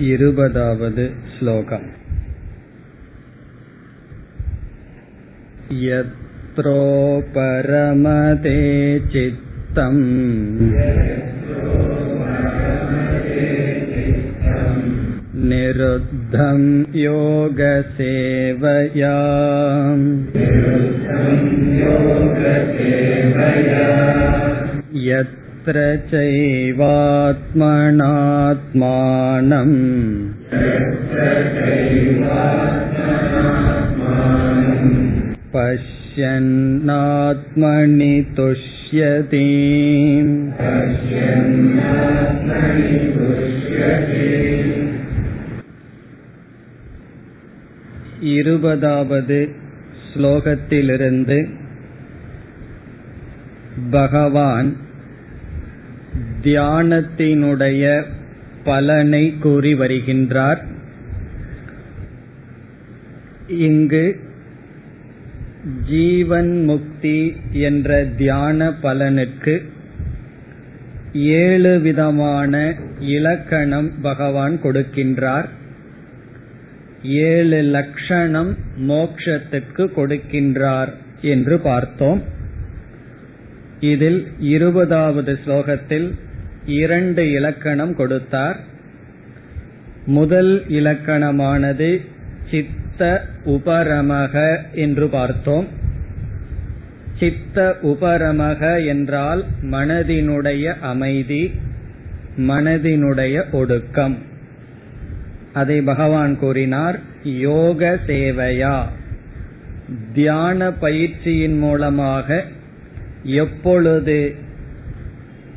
वद् श्लोकम् यत्रोपरमते चित्तम् निरुद्धं योगसेवया यत् यत्र चैवात्मनात्मानम् पश्यन्नात्मनि तुष्यति இருபதாவது ஸ்லோகத்திலிருந்து பகவான் தியானத்தினுடைய பலனை கூறி வருகின்றார். இங்கு ஜீவன் முக்தி என்ற தியான பலனுக்கு ஏழு விதமான இலக்கணம் பகவான் கொடுக்கின்றார். ஏழு லட்சணம் மோக்ஷத்துக்கு கொடுக்கின்றார் என்று பார்த்தோம். இதில் இருபதாவது ஸ்லோகத்தில் இரண்டு இலக்கணம் கொடுத்தார். முதல் இலக்கணமானது சித்த உபரமக என்று பார்த்தோம். சித்த உபரமக என்றால் மனதினுடைய அமைதி மனதினுடைய ஒடுக்கம். அதை பகவான் கூறினார் யோக சேவையா. தியான பயிற்சியின் மூலமாக எப்பொழுது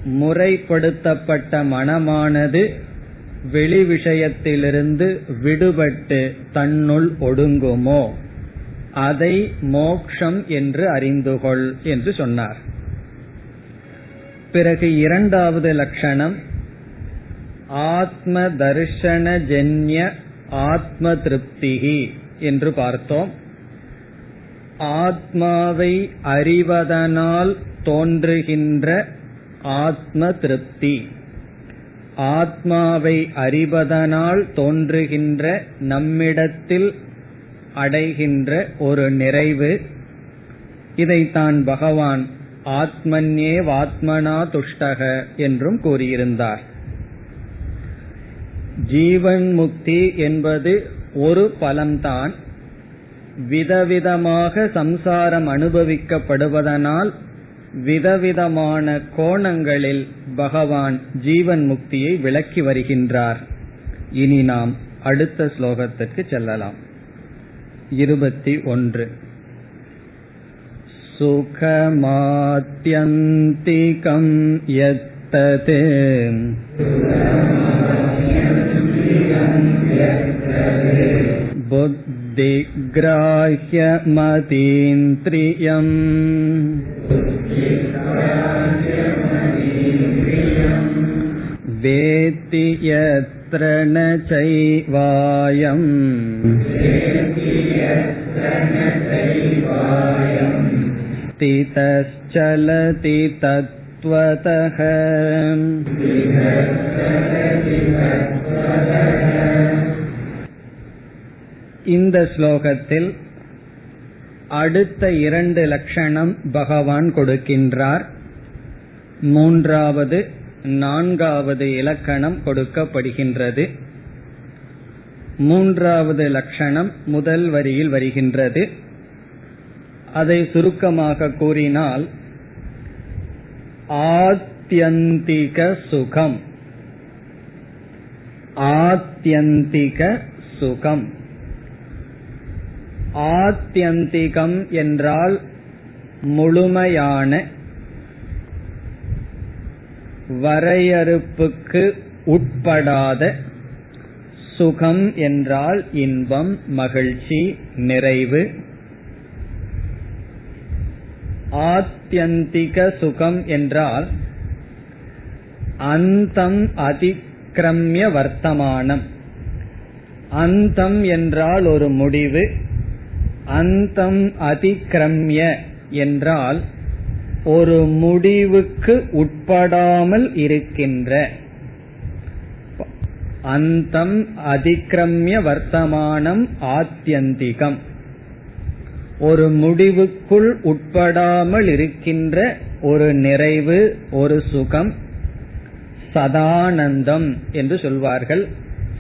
முறைப்படுத்தப்பட்ட மனமானது வெளி விஷயத்திலிருந்து விடுபட்டு தன்னுள் ஒடுங்குமோ? அதை மோக்ஷம் என்று அறிந்துகொள் என்று சொன்னார். பிறகு இரண்டாவது லட்சணம் ஆத்ம தர்ஷன ஜென்ய ஆத்ம திருப்திகி என்று பார்த்தோம். ஆத்மாவை அறிவதனால் தோன்றுகின்ற ஆத்ம திருப்தி ஆத்மாவை அறிவதனால் தோன்றுகின்ற நம்மிடத்தில் அடைகின்ற ஒரு நிறைவு. இதைத்தான் பகவான் ஆத்மன்யே வாத்மனா துஷ்டக என்றும் கூறியிருந்தார். ஜீவன் முக்தி என்பது ஒரு பலம்தான். விதவிதமாக சம்சாரம் அனுபவிக்கப்படுவதனால் விதவிதமான கோணங்களில் பகவான் ஜீவன் முக்தியை விளக்கி வருகின்றார். இனி நாம் அடுத்த ஸ்லோகத்திற்கு செல்லலாம். இருபத்தி ஒன்று. சுகமாத்தியந்திகம் எத்தது. बुद्धिग्राह्यमतीन्द्रियम् वेत्ति यत्र न चैवायम् स्थितश्चलति तत्त्वतः இந்த ஸ்லோகத்தில் அடுத்த இரண்டு லட்சணம் பகவான் கொடுக்கின்றார். மூன்றாவது நான்காவது இலக்கணம் கொடுக்கப்படுகின்றது. மூன்றாவது லட்சணம் முதல் வரியில் வருகின்றது. அதை சுருக்கமாக கூறினால் ஆத்தியந்திக சுகம். ஆத்தியந்திக சுகம். ஆத்தியந்திகம் என்றால் முழுமையான வரையறுப்புக்கு உட்படாத சுகம் என்றால் இன்பம் மகிழ்ச்சி நிறைவு. ஆத்தியந்திக சுகம் என்றால் அந்தம் அதிக்கிரமிய வர்த்தமானம். அந்தம் என்றால் ஒரு முடிவு. அந்தம் அதிக்கிரமிய என்றால் ஒரு முடிவுக்கு உட்படாமல் இருக்கின்ற. அந்தம் அதிக்கிரமிய வர்த்தமானம் ஆத்தியந்திகம். ஒரு முடிவுக்குள் உட்படாமல் இருக்கின்ற ஒரு நிறைவு ஒரு சுகம் சதானந்தம் என்று சொல்வார்கள்.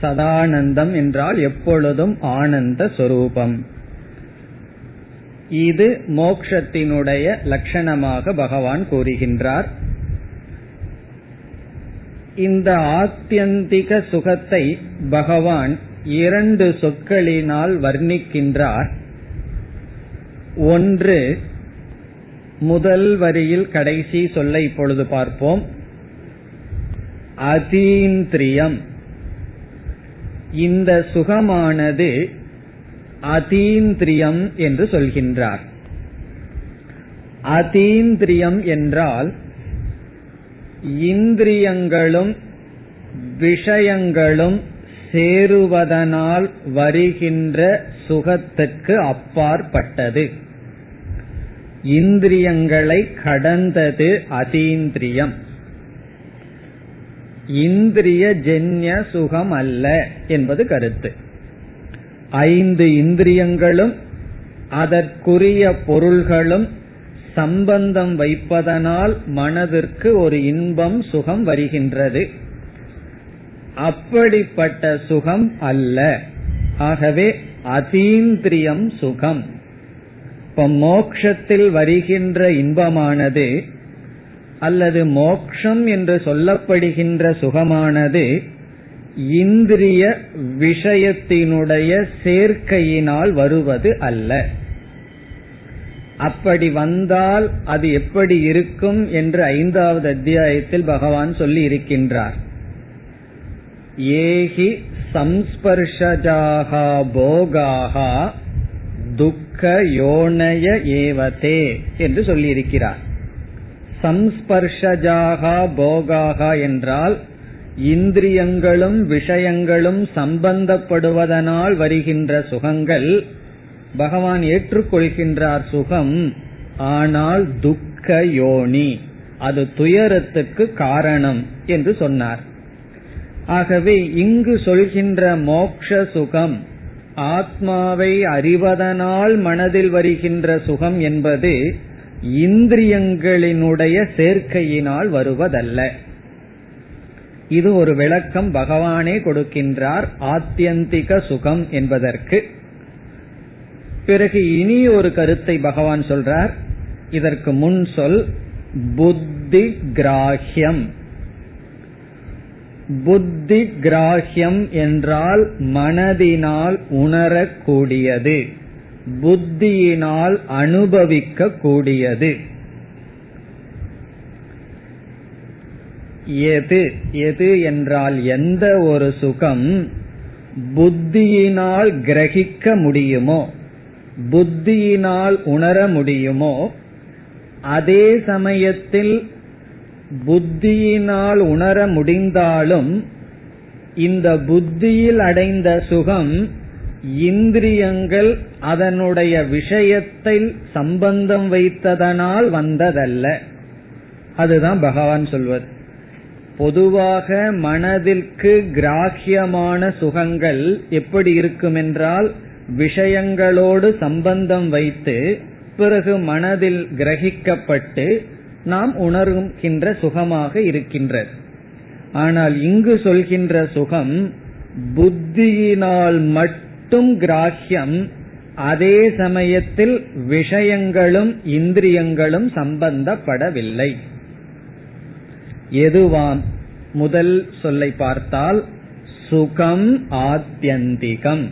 சதானந்தம் என்றால் எப்பொழுதும் ஆனந்த சொரூபம். இது மோக்ஷத்தினுடைய லட்சணமாக பகவான் கூறுகின்றார். இந்த ஆத்தியந்திக சுகத்தை பகவான் இரண்டு சொற்களினால் வர்ணிக்கின்றார். ஒன்று முதல் வரியில் கடைசி சொல்ல இப்பொழுது பார்ப்போம். அதீந்திரியம். இந்த சுகமானது அதீந்திரியம் என்று சொல்கின்றார். அதீந்திரியம் என்றால் இந்திரியங்களும் விஷயங்களும் சேருவதனால் வருகின்ற சுகத்துக்கு அப்பாற்பட்டது. இந்திரியங்களை கடந்தது அதீந்திரியம். இந்திரிய ஜென்ய சுகம் அல்ல என்பது கருத்து. ஐந்து இந்திரியங்களும் அதற்குரிய பொருள்களும் சம்பந்தம் வைப்பதனால் மனதிற்கு ஒரு இன்பம் சுகம் வருகின்றது. அப்படிப்பட்ட சுகம் அல்ல. ஆகவே அதீந்திரியம் சுகம். இப்ப மோக்ஷத்தில் வருகின்ற இன்பமானது அல்லது மோக்ஷம் என்று சொல்லப்படுகின்ற சுகமானது இந்திரிய விஷயத்தினுடைய சேர்க்கையினால் வருவது அல்ல. அப்படி வந்தால் அது எப்படி இருக்கும் என்று ஐந்தாவது அத்தியாயத்தில் பகவான் சொல்லி இருக்கின்றார். ஏகி சம்ஸ்பர்ஷஜாகா போகாகா துக்க யோனய ஏவதே என்று சொல்லியிருக்கிறார் சம்ஸ்பர்ஷஜாகா போகாகா என்றால் இந்திரியங்களும் விஷயங்களும் சம்பந்தப்படுவதனால் வருகின்ற சுகங்கள் பகவான் ஏற்றுக்கொள்கின்றார் சுகம் ஆனால் துக்க யோனி அது துயரத்துக்கு காரணம் என்று சொன்னார். ஆகவே இங்கு சொல்கின்ற மோக்ஷ சுகம் ஆத்மாவை அறிவதனால் மனதில் வருகின்ற சுகம் என்பது இந்திரியங்களினுடைய சேர்க்கையினால் வருவதல்ல. இது ஒரு விளக்கம் பகவானே கொடுக்கின்றார் ஆத்தியந்திக சுகம் என்பதற்கு. பிறகு இனி ஒரு கருத்தை பகவான் சொல்றார். இதற்கு முன் சொல் புத்தி கிராஹ்யம். புத்தி கிராஹ்யம் என்றால் மனதினால் உணரக்கூடியது. புத்தியினால் அனுபவிக்க கூடியது எது எது என்றால் எந்த ஒரு சுகம் புத்தியினால் கிரகிக்க முடியுமோ புத்தியினால் உணர முடியுமோ அதே சமயத்தில் புத்தியினால் உணர முடிந்தாலும் இந்த புத்தியில் அடைந்த சுகம் இந்திரியங்கள் அதனுடைய விஷயத்தில் சம்பந்தம் வைத்ததனால் வந்ததல்ல. அதுதான் பகவான் சொல்வது. பொதுவாக மனதிற்கு கிராகியமான சுகங்கள் எப்படி இருக்கும் என்றால் விஷயங்களோடு சம்பந்தம் வைத்து பிறகு மனதில் கிரகிக்கப்பட்டு நாம் உணர்கின்ற சுகமாக இருக்கின்றது. ஆனால் இங்கு சொல்கின்ற சுகம் புத்தியினால் மட்டும் கிராஹ்யம் அதே சமயத்தில் விஷயங்களும் இந்திரியங்களும் சம்பந்தப்படவில்லை. எதுவாம் முதல் சொல்லை பார்த்தால் சுகம் ஆத்தியந்திகம்.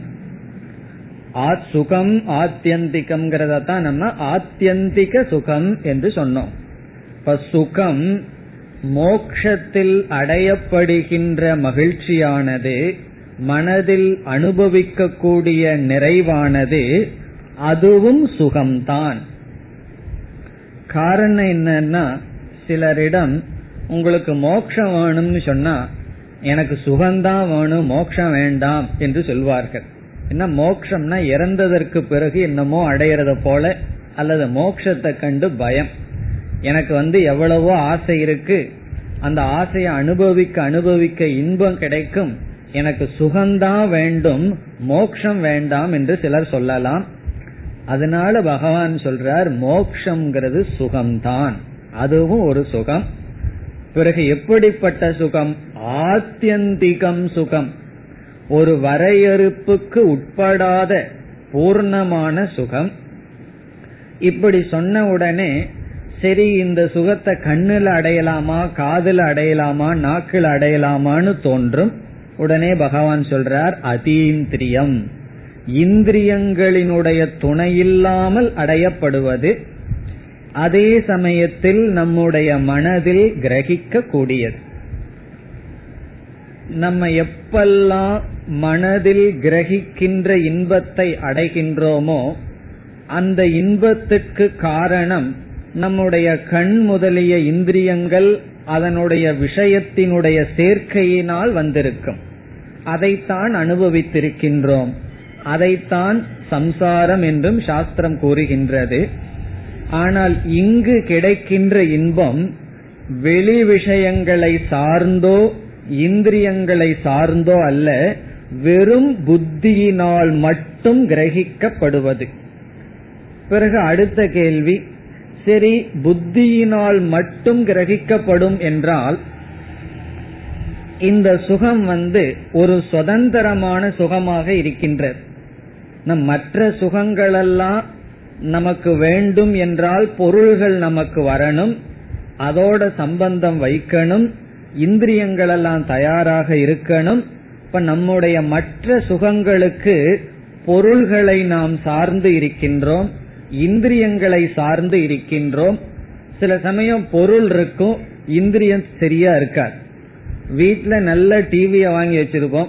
சுகம் ஆத்தியந்திகம் தான் நம்ம ஆத்தியந்திக சுகம் என்று சொன்னோம். இப்ப சுகம் மோக்ஷத்தில் அடையப்படுகின்ற மகிழ்ச்சியானது மனதில் அனுபவிக்கக்கூடிய நிறைவானது அதுவும் சுகம்தான். காரணம் என்னன்னா சிலரிடம் உங்களுக்கு மோட்சம் வேணும்னு சொன்னா எனக்கு சுகம்தான் வேணும் மோட்சம் வேண்டாம் என்று சொல்வார்கள். என்ன மோக்ஷம்னா இறந்ததற்கு பிறகு என்னமோ அடையிறத போல அல்லது மோக்ஷத்தை கண்டு பயம். எனக்கு வந்து எவ்வளவோ ஆசை இருக்கு. அந்த ஆசையை அனுபவிக்க அனுபவிக்க இன்பம் கிடைக்கும். எனக்கு சுகம்தான் வேண்டும் மோக்ஷம் வேண்டாம் என்று சிலர் சொல்லலாம். அதனால பகவான் சொல்றார் மோக்ஷங்கிறது சுகம்தான். அதுவும் ஒரு சுகம். பிறகு எப்படிப்பட்ட சுகம்? ஆத்தியந்திகம் சுகம். ஒரு வரையறுப்புக்கு உட்படாத பூர்ணமான சுகம். இப்படி சொன்ன உடனே சரி இந்த சுகத்தை கண்ணுல அடையலாமா காதுல அடையலாமா நாக்கில் அடையலாமான்னு தோன்றும். உடனே பகவான் சொல்றார் அதீந்திரியம். இந்திரியங்களினுடைய துணையில்லாமல் அடையப்படுவது அதே சமயத்தில் நம்முடைய மனதில் கிரகிக்க கூடியது நம்ம எப்பெல்லாம் மனதில் கிரகிக்கின்ற இன்பத்தை அடைகின்றோமோ அந்த இன்பத்துக்கு காரணம் நம்முடைய கண் முதலிய இந்திரியங்கள் அதனுடைய விஷயத்தினுடைய சேர்க்கையினால் வந்திருக்கும். அதைத்தான் அனுபவித்திருக்கின்றோம். அதைத்தான் சம்சாரம் என்றும் சாஸ்திரம் கூறுகின்றது. ஆனால் இங்கு கிடைக்கின்ற இன்பம் வெளி விஷயங்களை சார்ந்தோ இந்திரியங்களை சார்ந்தோ அல்ல வெறும் புத்தியினால் மட்டும் கிரகிக்கப்படுவது. பிறகு அடுத்த கேள்வி சரி புத்தியினால் மட்டும் கிரகிக்கப்படும் என்றால் இந்த சுகம் வந்து ஒரு சுதந்திரமான சுகமாக இருக்கின்றது. நம் மற்ற சுகங்களெல்லாம் நமக்கு வேண்டும் என்றால் பொருள்கள் நமக்கு வரணும் அதோட சம்பந்தம் வைக்கணும் இந்திரியங்கள் எல்லாம் தயாராக இருக்கணும். இப்ப நம்முடைய மற்ற சுகங்களுக்கு பொருள்களை நாம் சார்ந்து இருக்கின்றோம் இந்திரியங்களை சார்ந்து இருக்கின்றோம். சில சமயம் பொருள் இருக்கும் இந்திரியம் சரியா இருக்காது. வீட்டுல நல்ல டிவிய வாங்கி வச்சிருக்கோம்.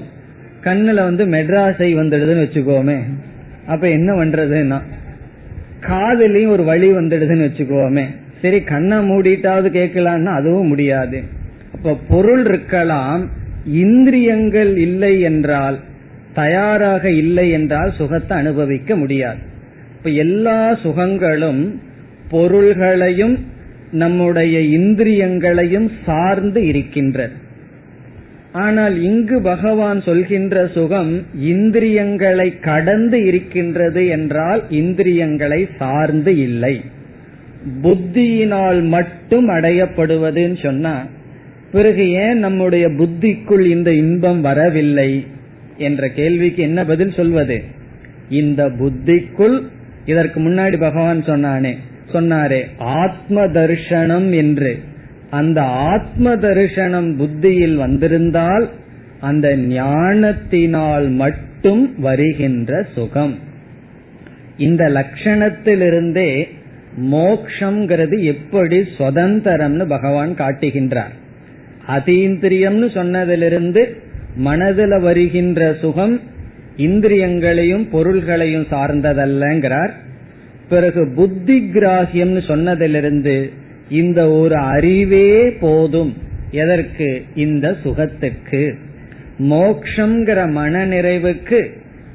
கண்ணுல வந்து மெட்ராஸை வந்துடுதுன்னு வச்சுக்கோமே. அப்ப என்ன பண்றதுன்னா காதலையும் ஒரு வழி வந்துடுதுன்னு வச்சுக்கோமே. சரி கண்ணை மூடிட்டாவது கேட்கலான்னா அதுவும் முடியாது. அப்ப பொருள் இருக்கலாம் இந்திரியங்கள் இல்லை என்றால் தயாராக இல்லை என்றால் சுகத்தை அனுபவிக்க முடியாது. இப்ப எல்லா சுகங்களும் பொருள்களையும் நம்முடைய இந்திரியங்களையும் சார்ந்து இருக்கின்றது. ஆனால் இங்கு பகவான் சொல்கின்ற சுகம் இந்திரியங்களை கடந்து இருக்கின்றது என்றால் இந்திரியங்களை சார்ந்து இல்லை. புத்தியினால் மட்டும் அடையப்படுவதுன்னு சொன்னா பிறகு ஏன் நம்முடைய புத்திக்குள் இந்த இன்பம் வரவில்லை? என்ற கேள்விக்கு என்ன பதில் சொல்வது? இந்த புத்திக்குள் இதற்கு முன்னாடி பகவான் சொன்னானே சொன்னாரே ஆத்ம தர்ஷனம் என்று. அந்த ஆத்ம தரிசனம் புத்தியில் வந்திருந்தால் அந்த ஞானத்தினால் மட்டும் வருகின்ற சுகம். இந்த லட்சணத்திலிருந்தே மோக்ஷங்கிறது எப்படி சுதந்திரம்னு பகவான் காட்டுகின்றார். அதீந்திரியம்னு சொன்னதிலிருந்து மனதில் வருகின்ற சுகம் இந்திரியங்களையும் பொருள்களையும் சார்ந்ததல்லங்கிறார். பிறகு புத்தி கிராகியம்னு சொன்னதிலிருந்து இந்த ஒரு அறிவே போதும். எதற்கு? இந்த சுகத்துக்கு மோக்ஷங்கிற மன நிறைவுக்கு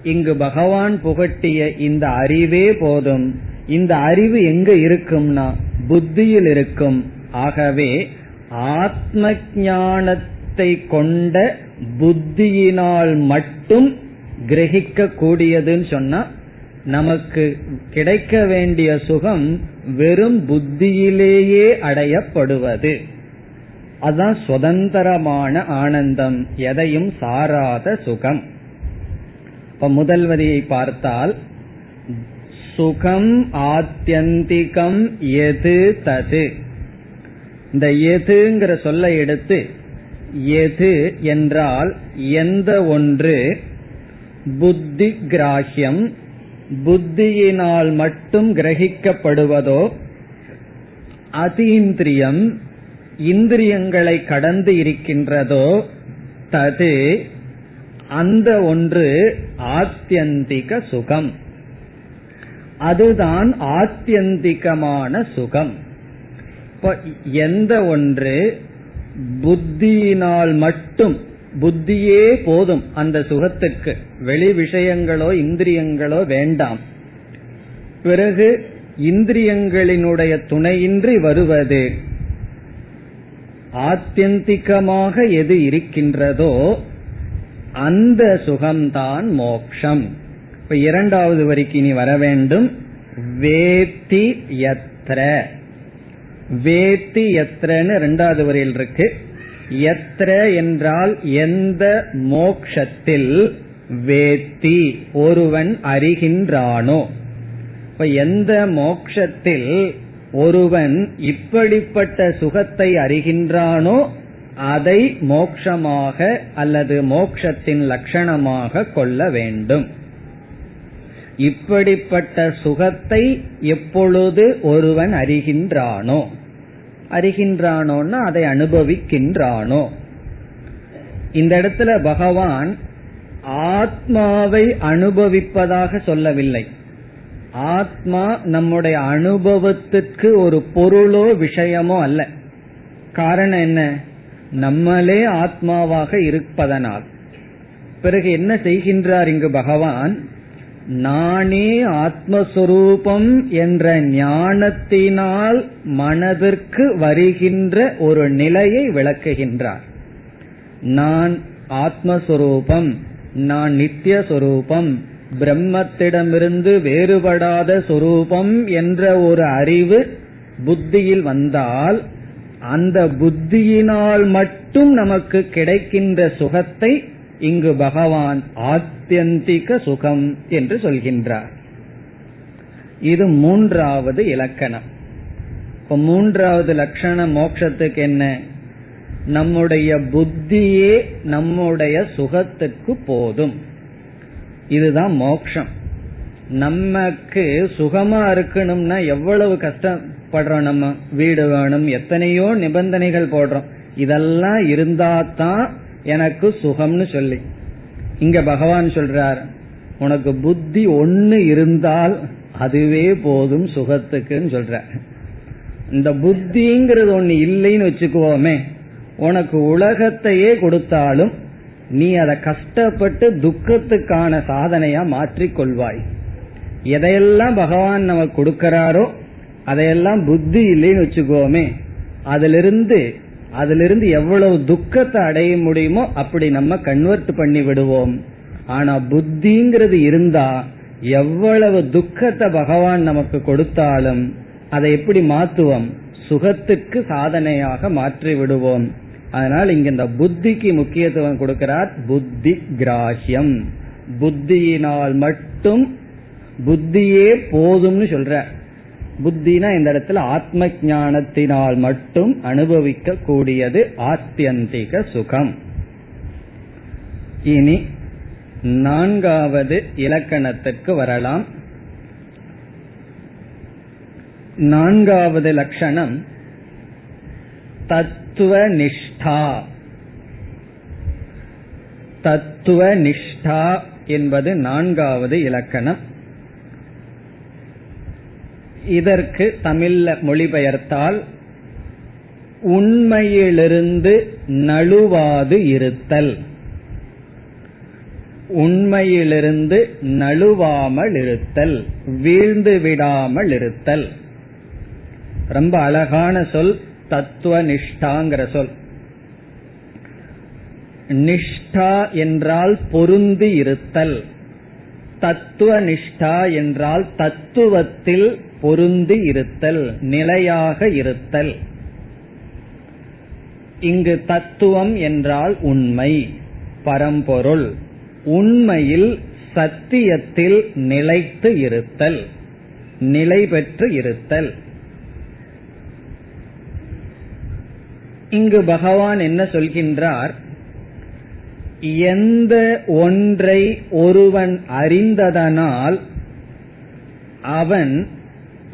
இங்கு பகவான் புகட்டிய இந்த அறிவே போதும். இந்த அறிவு எங்க இருக்கும்னா புத்தியில் இருக்கும். ஆகவே ஆத்ம ஞானத்தை கொண்ட புத்தியினால் மட்டும் கிரகிக்க கூடியதுன்னு சொன்னா நமக்கு கிடைக்க வேண்டிய சுகம் வெறும் புத்தியிலேயே அடையப்படுவது. அதுதான் சுதந்திரமான ஆனந்தம் எதையும் சாராத சுகம். இப்ப முதல் வரியை பார்த்தால் சுகம் ஆத்தியந்திகம் எது தது? இந்த எதுங்கிற சொல்ல எடுத்து எது என்றால் எந்த ஒன்று? புத்தி கிராஹ்யம் புத்தியினால் மட்டும் கிரகிக்கப்படுவதோ? அதீந்திரியம் இந்திரியங்களை கடந்து இருக்கின்றதோ? தது அந்த ஒன்று ஆத்தியந்திக சுகம். அதுதான் ஆத்தியந்திகமான சுகம். எந்த ஒன்று? புத்தியினால் மட்டும் புத்தியே போதும் அந்த சுகத்துக்கு. வெளி விஷயங்களோ இந்திரியங்களோ வேண்டாம். பிறகு இந்திரியங்களினுடைய துணையின்றி வருவது. ஆத்தியந்திகமாக எது இருக்கின்றதோ அந்த சுகம்தான் மோக்ஷம். இப்ப இரண்டாவது வரைக்கு இனி வர வேண்டும். வேத்தி எத்திர வேத்தி எத்திரன்னு இரண்டாவது வரையில் இருக்கு. எத்திர என்றால் எந்த மோக்ஷத்தில்? வேத்தி ஒருவன் அறிகின்றானோ. இப்ப எந்த மோக்ஷத்தில் ஒருவன் இப்படிப்பட்ட சுகத்தை அறிகின்றானோ அதை மோக்ஷமாக அல்லது மோக்ஷத்தின் லட்சணமாக கொள்ள வேண்டும். இப்படிப்பட்ட சுகத்தை எப்பொழுது ஒருவன் அறிகின்றானோ? அறிகின்றானோன்னா அதை அனுபவிக்கின்றானோ. இந்த இடத்துல பகவான் ஆத்மாவை அனுபவிப்பதாக சொல்லவில்லை. ஆத்மா நம்முடைய அனுபவத்துக்கு ஒரு பொருளோ விஷயமோ அல்ல. காரணம் என்ன? நம்மளே ஆத்மாவாக இருப்பதனால். பிறகு என்ன செய்கின்றார் இங்கு பகவான்? நானே ஆத்மஸ்வரூபம் என்ற ஞானத்தினால் மனதிற்கு வருகின்ற ஒரு நிலையை விளக்குகின்றார். நான் ஆத்மஸ்வரூபம் நான் நித்திய சொரூபம் பிரம்மத்திடமிருந்து வேறுபடாத சொரூபம் என்ற ஒரு அறிவு புத்தியில் வந்தால் அந்த புத்தியினால் மட்டும் நமக்கு கிடைக்கின்ற சுகத்தை இங்கு பகவான் ஆத்தியந்திக சுகம் என்று சொல்கின்றார். இது மூன்றாவது இலக்கணம். இப்ப மூன்றாவது லட்சணம் மோட்சத்துக்கு என்ன? நம்முடைய புத்தியே நம்முடைய சுகத்துக்கு போதும். இதுதான் மோக்ஷம் நமக்கு சுகமா இருக்கணும்னா எவ்வளவு கஷ்டப்படுறோம் நம்ம? வீடு வேணும் எத்தனையோ நிபந்தனைகள் போடுறோம். இதெல்லாம் இருந்தா தான் எனக்கு சுகம்னு சொல்லி. இங்க பகவான் சொல்றார் உனக்கு புத்தி ஒன்னு இருந்தால் அதுவே போதும் சுகத்துக்குன்னு சொல்ற இந்த புத்திங்கிறது ஒன்னு இல்லைன்னு வச்சுக்குவோமே உனக்கு உலகத்தையே கொடுத்தாலும் நீ அதை கஷ்டப்பட்டு துக்கத்துக்கான சாதனையா மாற்றி கொள்வாய். எதையெல்லாம் பகவான் நமக்கு கொடுக்கிறாரோ அதையெல்லாம் புத்தி இல்லைன்னு வச்சுக்கோமே அதிலிருந்து அதிலிருந்து எவ்வளவு துக்கத்தை அடைய முடியுமோ அப்படி நம்ம கன்வெர்ட் பண்ணி விடுவோம். ஆனா புத்திங்கிறது இருந்தா எவ்வளவு துக்கத்தை பகவான் நமக்கு கொடுத்தாலும் அதை எப்படி மாற்றுவோம் சுகத்துக்கு சாதனையாக மாற்றி விடுவோம். அதனால் இங்க இந்த புத்திக்கு முக்கியத்துவம் கொடுக்கிறார் புத்தி கிராஹ்யம். புத்தியினால் மட்டும் புத்தியே போதும்னு சொல்ற. புத்தினா இந்த இடத்துல ஆத்ம ஞானத்தினால் மட்டும் அனுபவிக்க கூடியது ஆத்தியந்திக சுகம். இனி நான்காவது இலக்கணத்திற்கு வரலாம். நான்காவது லட்சணம் தத்துவ நிஷ்டா தத்துவ நிஷ்டா என்பது நான்காவது இலக்கணம். இதற்கு தமிழ்ல மொழிபெயர்த்தால் உண்மையிலிருந்து நழுவாது இருத்தல். உண்மையிலிருந்து நழுவாமல் இருத்தல் வீழ்ந்து விடாமல் இருத்தல். ரொம்ப அழகான சொல் தத்துவ நிஷ்டாங்கிற சொல். நிஷ்டா என்றால் பொருந்தி இருத்தல். தத்துவ நிஷ்டா என்றால் தத்துவத்தில் பொருந்தி இருத்தல் நிலையாக இருத்தல். இங்கு தத்துவம் என்றால் உண்மை பரம்பொருள். உண்மையில் சத்தியத்தில் நிலைத்து இருத்தல் நிலை பெற்று இருத்தல். இங்கு பகவான் என்ன சொல்கின்றார்? எந்த ஒன்றை ஒருவன் அறிந்ததனால் அவன்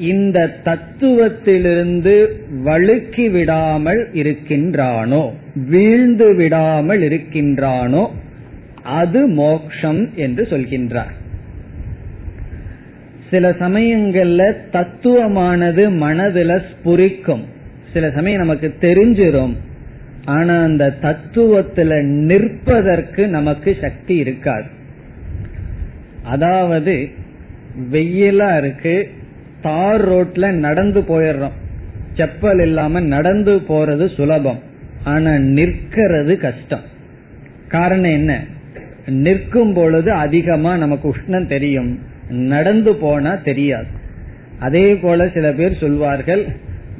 இந்த தத்துவத்திலிருந்து வழுக்கி விடாமல் இருக்கின்றானோ வீழ்ந்து விடாமல் இருக்கின்றானோ அது மோக்ஷம் என்று சொல்கின்றார். சில சமயங்கள்ல தத்துவமானது மனதுல ஸ்புரிக்கும். சில சமயம் நமக்கு தெரிஞ்சிரும். ஆனா அந்த தத்துவத்துல நிற்பதற்கு நமக்கு சக்தி இருக்காது. அதாவது வெயிலா இருக்கு தார் ரோட்ல நடந்து போயிடுறோம். செப்பல் இல்லாம நடந்து போறது சுலபம். ஆனா நிற்கிறது கஷ்டம். காரணம் என்ன? நிற்கும் பொழுது அதிகமா நமக்கு உஷ்ணம் தெரியும். நடந்து போனா தெரியாது. அதே போல சில பேர் சொல்வார்கள்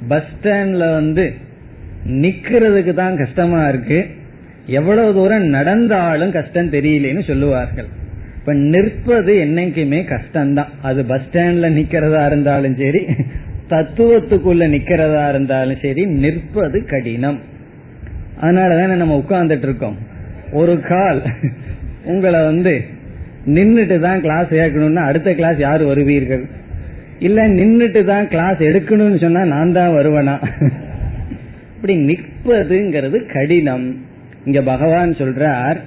பஸ் ஸ்டாண்ட்ல வந்து நிக்கிறதுக்கு தான் கஷ்டமா இருக்கு. எவ்வளவு தூரம் நடந்தாலும் கஷ்டம் தெரியலேன்னு சொல்லுவார்கள். இப்ப நிற்பது என்னைக்குமே கஷ்டம்தான். அது பஸ் ஸ்டாண்ட்ல நிக்கிறதா இருந்தாலும் சரி தத்துவத்துக்குள்ள நிக்கிறதா இருந்தாலும் சரி நிற்பது கடினம். அதனாலதானே நம்ம உட்கார்ந்துட்டு இருக்கோம். ஒரு கால் உங்களை வந்து நின்றுட்டு தான் கிளாஸ் கேட்கணும்னா அடுத்த கிளாஸ் யார் வருவீர்கள்? இல்ல நின்றுட்டு தான் கிளாஸ் எடுக்கணும்னு சொன்னா நான் தான் வருவேனா? இப்படி நிற்பதுங்கிறது கடினம். இங்க பகவான் சொல்றார்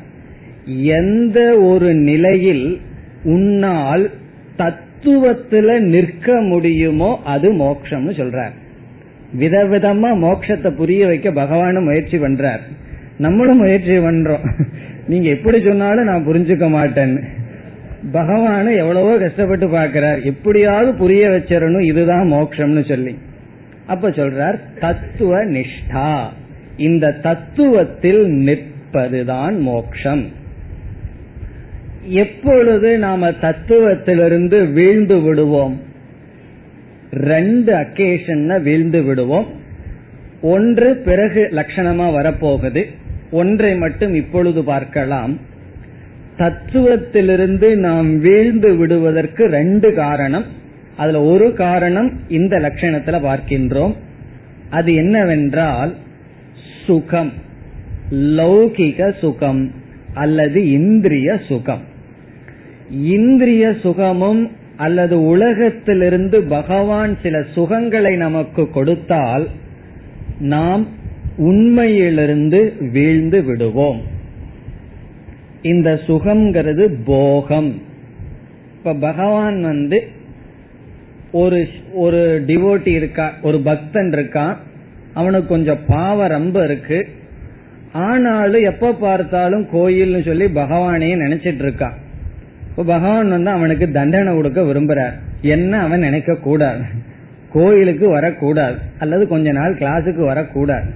எந்த ஒரு நிலையில் உன்னால் தத்துவத்துல நிற்க முடியுமோ அது மோக்ஷம்னு சொல்றார். விதவிதமா மோட்சத்தை புரிய வைக்க பகவானும் முயற்சி பண்றார். நம்மளும் முயற்சி பண்றோம். நீங்க எப்படி சொன்னாலும் நான் புரிஞ்சுக்க மாட்டேன்னு. பகவானு எவ்வளவோ கஷ்டப்பட்டு பாக்கிறார் எப்படியாவது புரிய வச்சிடணும் இதுதான் மோக்ஷம்னு சொல்லி. அப்ப சொல்றார் தத்துவ நிஷ்டா. இந்த தத்துவத்தில் நிற்பதுதான் மோக்ஷம். எப்பொழுது நாம தத்துவத்திலிருந்து வீழ்ந்து விடுவோம்? ரெண்டு அக்கேஷன்ல வீழ்ந்து விடுவோம். ஒன்று பிறகு லட்சணமா வரப்போகுது. ஒன்றை மட்டும் இப்பொழுது பார்க்கலாம். தத்துவத்திலிருந்து நாம் வீழ்ந்து விடுவதற்கு ரெண்டு காரணம். அதுல ஒரு காரணம் இந்த லட்சணத்துல பார்க்கின்றோம். அது என்னவென்றால் சுகம். லௌகிக சுகம் அல்லது இந்திரிய சுகம். இந்திரிய சுகமும் அல்லது உலகத்திலிருந்து பகவான் சில சுகங்களை நமக்கு கொடுத்தால் நாம் உண்மையிலிருந்து வீழ்ந்து விடுவோம். இந்த சுகம்ங்கிறது போகம். இப்ப பகவான் வந்து ஒரு ஒரு டிவோட்டி இருக்கா ஒரு பக்தன் இருக்கான் அவனுக்கு கொஞ்சம் பாவ ரொம்ப இருக்கு. ஆனாலும் எப்ப பார்த்தாலும் கோயில்னு சொல்லி பகவானே நினைச்சிட்டு இருக்கான். இப்ப பகவான் வந்து அவனுக்கு தண்டனை கொடுக்க விரும்புறார். என்ன அவன் நினைக்க கூடாது. கோயிலுக்கு வரக்கூடாது. அல்லது கொஞ்ச நாள் கிளாஸுக்கு வரக்கூடாது.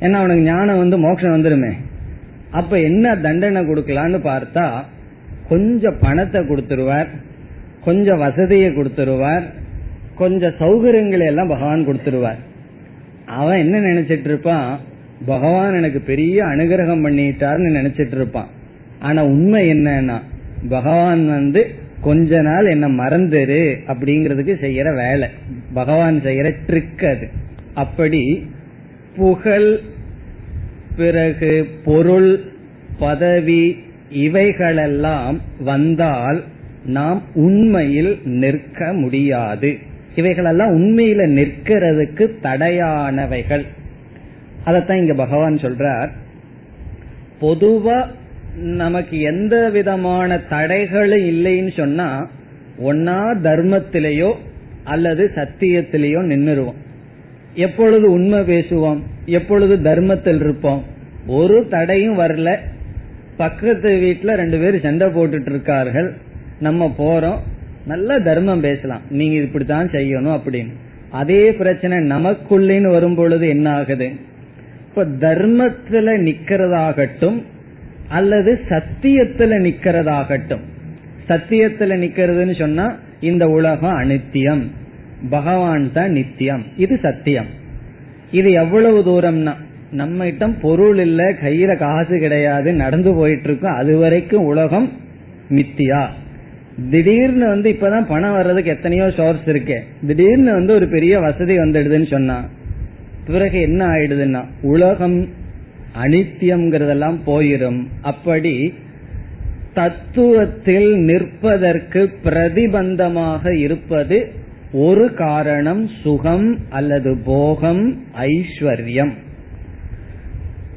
ஏன்னா அவனுக்கு ஞானம் வந்து மோட்சம் வந்துருமே. அப்ப என்ன தண்டனை கொடுக்கலான்னு பார்த்தா கொஞ்சம் பணத்தை கொடுத்துருவார். கொஞ்சம் வசதியை கொடுத்துருவார். கொஞ்சம் சௌகரியங்களை எல்லாம் பகவான் கொடுத்துருவார். அவன் என்ன நினைச்சிட்டு இருப்பான்? பகவான் எனக்கு பெரிய அனுகிரகம் பண்ணிட்டாருன்னு நினைச்சிட்டு இருப்பான். ஆனா உண்மை என்னன்னா பகவான் வந்து கொஞ்ச நாள் என்ன மறந்துரு அப்படிங்கறதுக்கு செய்யற வேலை. பகவான் செய்யற ட்ரிக் அது. அப்படி புகழ் பிறகு பொருள் பதவி இவைகளெல்லாம் வந்தால் நாம் உண்மையில் நிற்க முடியாது. இவைகளெல்லாம் உண்மையில நிற்கிறதுக்கு தடையானவைகள். அதத்தான் இங்க பகவான் சொல்றார். பொதுவா நமக்கு எந்த விதமான தடைகளும் இல்லைன்னு சொன்னா ஒன்னா தர்மத்திலேயோ அல்லது சத்தியத்திலேயோ நின்னுருவோம். எப்பொழுது உண்மை பேசுவோம் எப்பொழுது தர்மத்தில் இருப்போம் ஒரு தடையும் வரல. பக்கத்து வீட்டுல ரெண்டு பேரும் சண்டை போட்டுட்டு இருக்கார்கள் நம்ம போறோம் நல்ல தர்மம் பேசலாம் நீங்க இப்படித்தான் செய்யணும் அப்படின்னு. அதே பிரச்சனை நமக்குள்ளேன்னு வரும் பொழுது என்ன ஆகுது இப்ப தர்மத்துல நிக்கிறதாகட்டும் அல்லது சத்தியத்துல நிக்கிறதாகட்டும். சத்தியத்துல நிக்கிறதுன்னு சொன்னா இந்த உலகம் அனித்தியம். பகவான் தான் நித்தியம். இது சத்தியம். இது எவ்வளவு தூரம்னா நம்ம கிட்ட பொருள் இல்ல கையில காசு கிடையாது நடந்து போயிட்டு இருக்கோம் அது வரைக்கும் உலகம் மித்தியா. திடீர்னு வந்து இப்பதான் பணம் வர்றதுக்கு எத்தனையோ சோர்ஸ் இருக்கு. திடீர்னு வந்து ஒரு பெரிய வசதி வந்துடுதுன்னு சொன்னா பிறகு என்ன ஆயிடுதுன்னா உலகம் அனித்தியம்ங்கிறதெல்லாம் போயிரும். அப்படி தத்துவத்தில் நிற்பதற்கு பிரதிபந்தமாக இருப்பது ஒரு காரணம் சுகம் அல்லது போகம் ஐஸ்வர்யம்.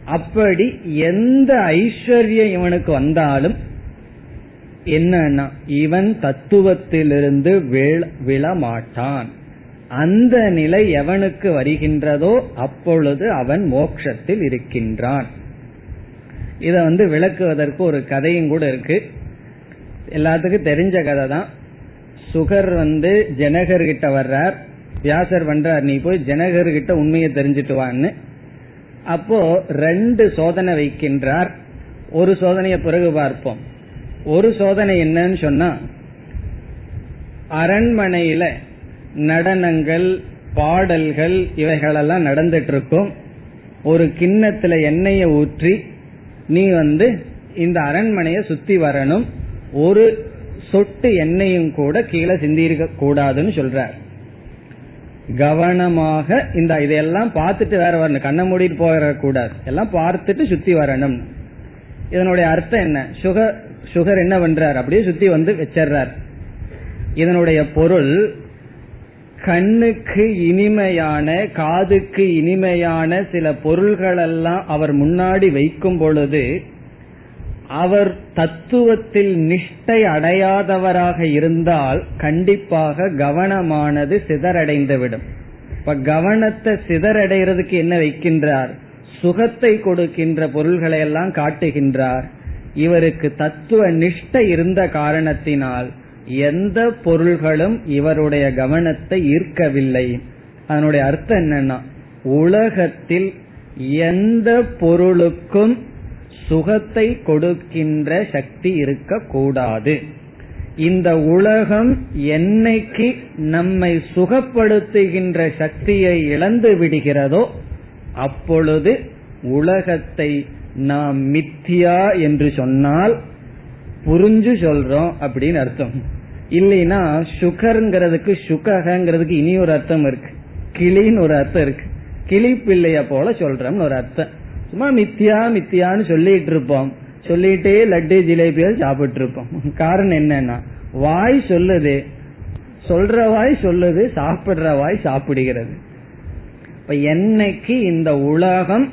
அப்படி எந்த ஐஸ்வர்யம் இவனுக்கு வந்தாலும் என்னன்னா இவன் தத்துவத்திலிருந்து விழமாட்டான். அந்த நிலை எவனுக்கு வருகின்றதோ அப்பொழுது அவன் மோட்சத்தில் இருக்கின்றான். இத வந்து விளக்குவதற்கு ஒரு கதையும் கூட இருக்கு. எல்லாத்துக்கும் தெரிஞ்ச கதை தான். சுகர் வந்து ஜனகர் கிட்ட வர்றார். வியாசர் பண்றார் நீ போய் ஜனகர் கிட்ட உண்மையை தெரிஞ்சிட்டு வான்னு. அப்போ ரெண்டு சோதனை வைக்கின்றார். ஒரு சோதனையை பிறகு பார்ப்போம். ஒரு சோதனை என்னன்னு சொன்னா அரண்மனையில நடனங்கள் பாடல்கள் இவைகளெல்லாம் நடந்துட்டு இருக்கும் ஒரு கிண்ணத்துல எண்ணெயை ஊற்றி நீ வந்து இந்த அரண்மனையை சுத்தி வரணும். ஒரு சொட்டு எண்ணெயும் கூட கீழே சிந்திருக்க கூடாதுன்னு சொல்றார். கவனமாக இந்த இதையெல்லாம் பார்த்துட்டு வேற வரணும். கண்ணை மூடிட்டு போக கூடாது எல்லாம் பார்த்துட்டு சுத்தி வரணும். இதனுடைய அர்த்தம் என்ன? சுகர் சுகர் என்ன பண்றார்? அப்படியே சுத்தி வந்து வச்சிடுறார். இதனுடைய பொருள் கண்ணுக்கு இனிமையான காதுக்கு இனிமையான சில பொருள்களெல்லாம் அவர் முன்னாடி வைக்கும் பொழுது அவர் தத்துவத்தில் நிஷ்டை அடையாதவராக இருந்தால் கண்டிப்பாக கவனமானது சிதறடைந்துவிடும். இப்ப கவனத்தை சிதறடைகிறதுக்கு என்ன வைக்கின்றார்? சுகத்தை கொடுக்கின்ற பொருள்களை எல்லாம் காட்டுகின்றார். இவருக்கு தத்துவ நிஷ்டை இருந்த காரணத்தினால் எந்த பொருள்களும் இவருடைய கவனத்தை ஈர்க்கவில்லை. அதனுடைய அர்த்தம் என்னன்னா உலகத்தில் எந்த பொருளுக்கும் சுகத்தை கொடுக்கின்ற சக்தி இருக்கக்கூடாது. இந்த உலகம் என்னைக்கு நம்மை சுகப்படுத்துகின்ற சக்தியை இழந்து விடுகிறதோ அப்பொழுது உலகத்தை நாம் மித்தியா என்று சொன்னால் புரிஞ்சு சொல்றோம் அப்படின்னு அர்த்தம். இல்லைன்னா சுகருங்கிறதுக்கு சுகங்கிறதுக்கு இனி ஒரு அர்த்தம் இருக்கு. கிளின்னு ஒரு அர்த்தம் இருக்கு. கிளி பிள்ளைய போல சொல்றோம்னு ஒரு அர்த்தம். சும்மா மித்தியா மித்தியான்னு சொல்லிட்டு இருப்போம். சொல்லிட்டே லட்டு ஜிலேபியால் சாப்பிட்டு இருப்போம். காரணம் என்னன்னா வாய் சொல்லுது சொல்ற வாய் சொல்லுது சாப்பிடுற வாய் சாப்பிடுகிறது. இப்ப என்னைக்கு இந்த உலகம்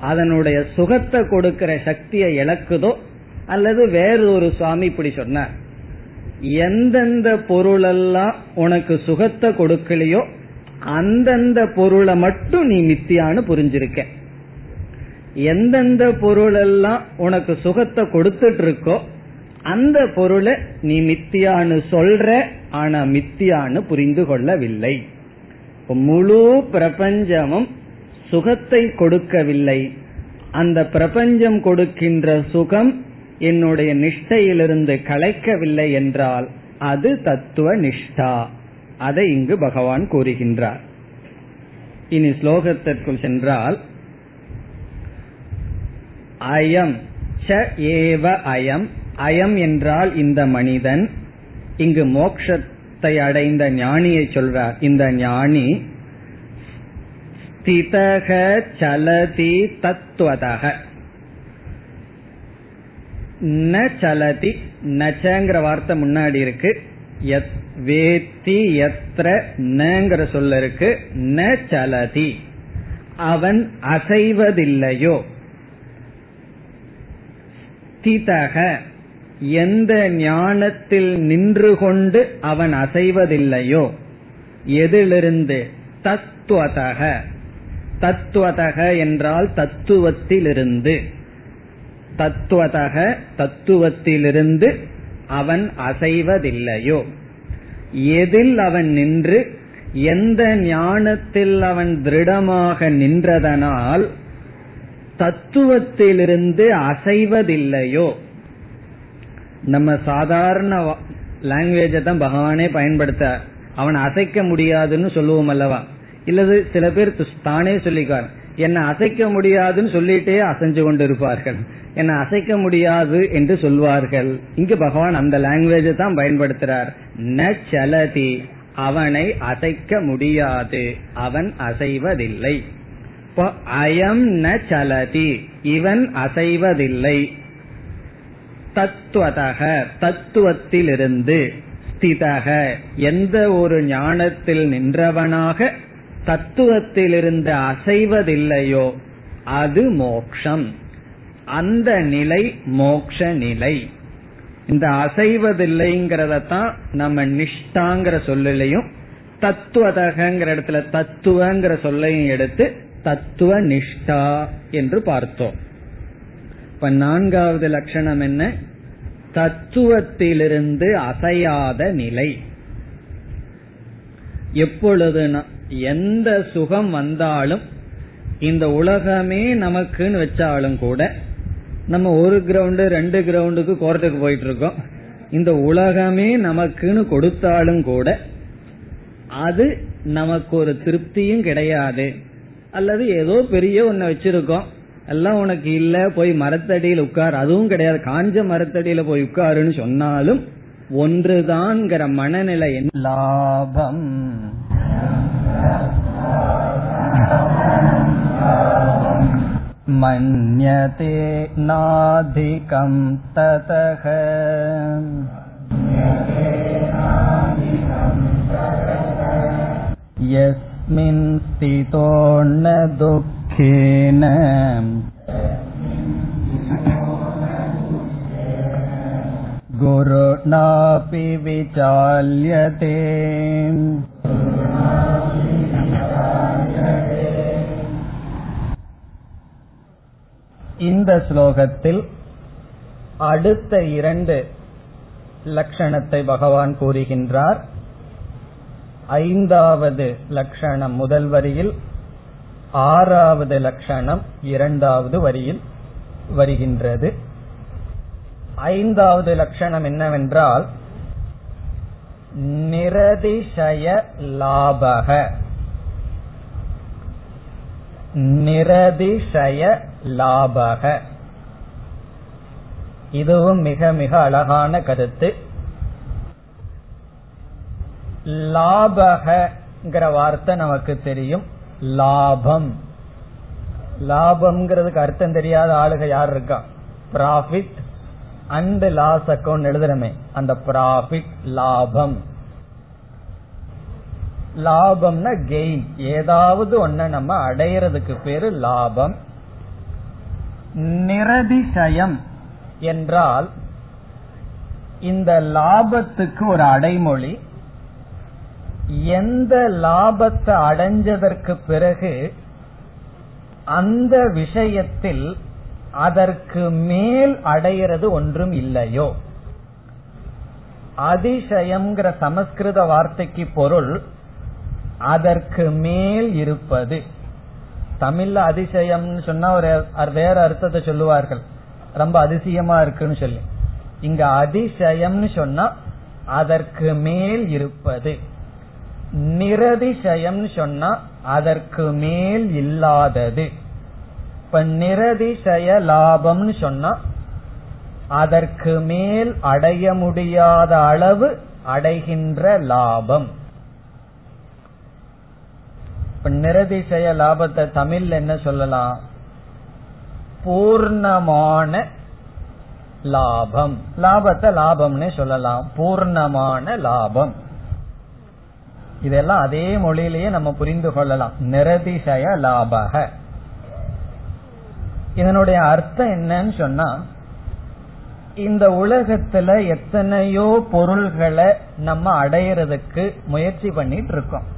அதனுடைய சுகத்தை கொடுக்கிற சக்தியை இழக்குதோ அல்லது வேறு ஒரு சுவாமி இப்படி சொன்னார். எந்தெந்த பொருளெல்லாம் உனக்கு சுகத்தை கொடுக்கலையோ அந்தந்த பொருளை மட்டும் நீ மித்தியான்னு புரிஞ்சிருக்க. எந்தெந்த பொருளெல்லாம் உனக்கு சுகத்தை கொடுத்துட்டு இருக்கோ அந்த பொருளை நீ மித்தியான்னு சொல்ற ஆனா மித்தியான்னு புரிந்து கொள்ளவில்லை. முழு பிரபஞ்சமும் சுகத்தை கொடுக்கவில்லை. அந்த பிரபஞ்சம் கொடுக்கின்ற சுகம் என்னுடைய நிஷ்டையிலிருந்து கலைக்கவில்லை என்றால் அது தத்துவ நிஷ்டா. அதை இங்கு பகவான் கூறுகின்றார். இனி ஸ்லோகத்திற்குள் சென்றால் அயம் ச ஏவ அயம். அயம் என்றால் இந்த மனிதன் இங்கு மோக்ஷத்தை அடைந்த ஞானியை சொல்றார் இந்த ஞானி ஸ்திதக சலதி தத்துவதக ந சலதி நச்சங்கிற வார்த்தை முன்னாடி இருக்கு. வேத்தி எத்ர நங்கிற சொல்ல இருக்கு. ந சலதி. அவன் அசைவதில்லையோ? ஸ்திதக எந்த ஞானத்தில் நின்று கொண்டு அவன் அசைவதில்லையோ? எதிலிருந்து? தத்துவதக. தத்துவதக என்றால் தத்துவத்திலிருந்து. தத்துவதக தத்துவத்திலிருந்து அவன் அசைவதில்லையோ? எதில் அவன் நின்று எந்த ஞானத்தில் அவன் திருடமாக நின்றதனால் தத்துவத்திலிருந்து அசைவதில்லையோ? நம்ம சாதாரண லாங்குவேஜ தான் பகவானே பயன்படுத்த அவன் அசைக்க முடியாதுன்னு சொல்லுவோம் அல்லவா? இல்லது சில பேர் தானே சொல்லிக்கார் என்ன அசைக்க முடியாதுன்னு சொல்லிட்டே அசைஞ்சு கொண்டு இருப்பார்கள் என்னை அசைக்க முடியாது என்று சொல்வார்கள். இங்கு பகவான் அந்த லாங்குவேஜ் தான் பயன்படுத்துறார். ந சலதி அவனை அசைக்க முடியாது. அவன் அசைவதில்லை. அயம் ந சலதி இவன் அசைவதில்லை. தத்துவதக தத்துவத்திலிருந்து ஸ்திதக எந்த ஒரு ஞானத்தில் நின்றவனாக தத்துவத்திலிருந்து அசைவதில்லையோ அது மோக்ஷம். அந்த நிலை மோக்ஷ நிலை. இந்த அசைவதில்லைங்கிறத தான் நம்ம நிஷ்டாங்கிற சொல்லிலையும் தத்துவதகங்கிற இடத்துல தத்துவங்கிற சொல்லையும் எடுத்து தத்துவ நிஷ்டா என்று பார்த்தோம். இப்ப நான்காவது லட்சணம் என்ன? தத்துவத்திலிருந்து அசையாத நிலை. எப்பொழுது எந்த சுகம் வந்தாலும் இந்த உலகமே நமக்குன்னு வச்சாலும் கூட நம்ம ஒரு கிரவுண்டு ரெண்டு கிரவுண்டுக்கு கோர்ட்டுக்கு போயிட்டு இருக்கோம் இந்த உலகமே நமக்குன்னு கொடுத்தாலும் கூட அது நமக்கு ஒரு திருப்தியும் கிடையாது. அல்லது ஏதோ பெரிய ஒன்ன வச்சிருக்கோம். எல்லாம் உனக்கு இல்ல போய் மரத்தடியில் உட்கார். அதுவும் கிடையாது. காஞ்ச மரத்தடியில போய் உட்காருன்னு சொன்னாலும் ஒன்றுதான்ங்கிற மனநிலை லாபம். मन्यते नाधिकं ततः यस्मिन् स्थितो न दुःखेन गुरुणापि विचाल्यते இந்த ஸ்லோகத்தில் அடுத்த இரண்டு லட்சணத்தை பகவான் கூறுகின்றார். ஐந்தாவது லட்சணம் முதல் வரியில் ஆறாவது லட்சணம் இரண்டாவது வரியில் வருகின்றது. ஐந்தாவது லட்சணம் என்னவென்றால் நிரதிசய லாபக. நிரதிசய லாபக. இதுவும் மிக மிக அழகான கருத்து. லாபகங்கிற வார்த்தை நமக்கு தெரியும். லாபம். லாபம்ங்கிறதுக்கு அர்த்தம் தெரியாத ஆளுக யார் இருக்கா? ப்ராஃபிட் அண்ட் லாஸ் அக்கௌண்ட் எழுதுறமே அந்த ப்ராஃபிட் லாபம். லாபம்னா கெயின் ஏதாவது ஒன்ன நம்ம அடையிறதுக்கு பேரு லாபம். நிரதிசயம் என்றால் இந்த லாபத்துக்கு ஒரு அடைமொழி எந்த லாபத்தை அடைஞ்சதற்கு பிறகு அந்த விஷயத்தில் அதற்கு மேல் அடையிறது ஒன்றும் இல்லையோ? அதிசயம்ங்கிற சமஸ்கிருத வார்த்தைக்கு பொருள் அதற்கு மேல் இருப்பது. தமிழ்ல அதிசயம்னு சொன்னா ஒரு வேற அர்த்தத்தை சொல்லுவார்கள். ரொம்ப அதிசயமா இருக்குன்னு சொல்லி. இங்க அதிசயம்னு சொன்னா அதற்கு மேல் இருப்பது. நிரதிசயம்னு சொன்னா அதற்கு மேல் இல்லாதது. இப்ப நிரதிசய லாபம்னு சொன்னா அதற்கு மேல் அடைய முடியாத அளவு அடைகின்ற லாபம். இப்ப நிரதிசய லாபத்தை தமிழ் என்ன சொல்லலாம்? பூர்ணமான லாபம். லாபத்தை லாபம்னு சொல்லலாம். பூர்ணமான லாபம். இதெல்லாம் அதே மொழியிலேயே நம்ம புரிந்து கொள்ளலாம். நிரதிசய லாபக. இதனுடைய அர்த்தம் என்னன்னு சொன்னா இந்த உலகத்துல எத்தனையோ பொருள்களை நம்ம அடையிறதுக்கு முயற்சி பண்ணிட்டு இருக்கோம்.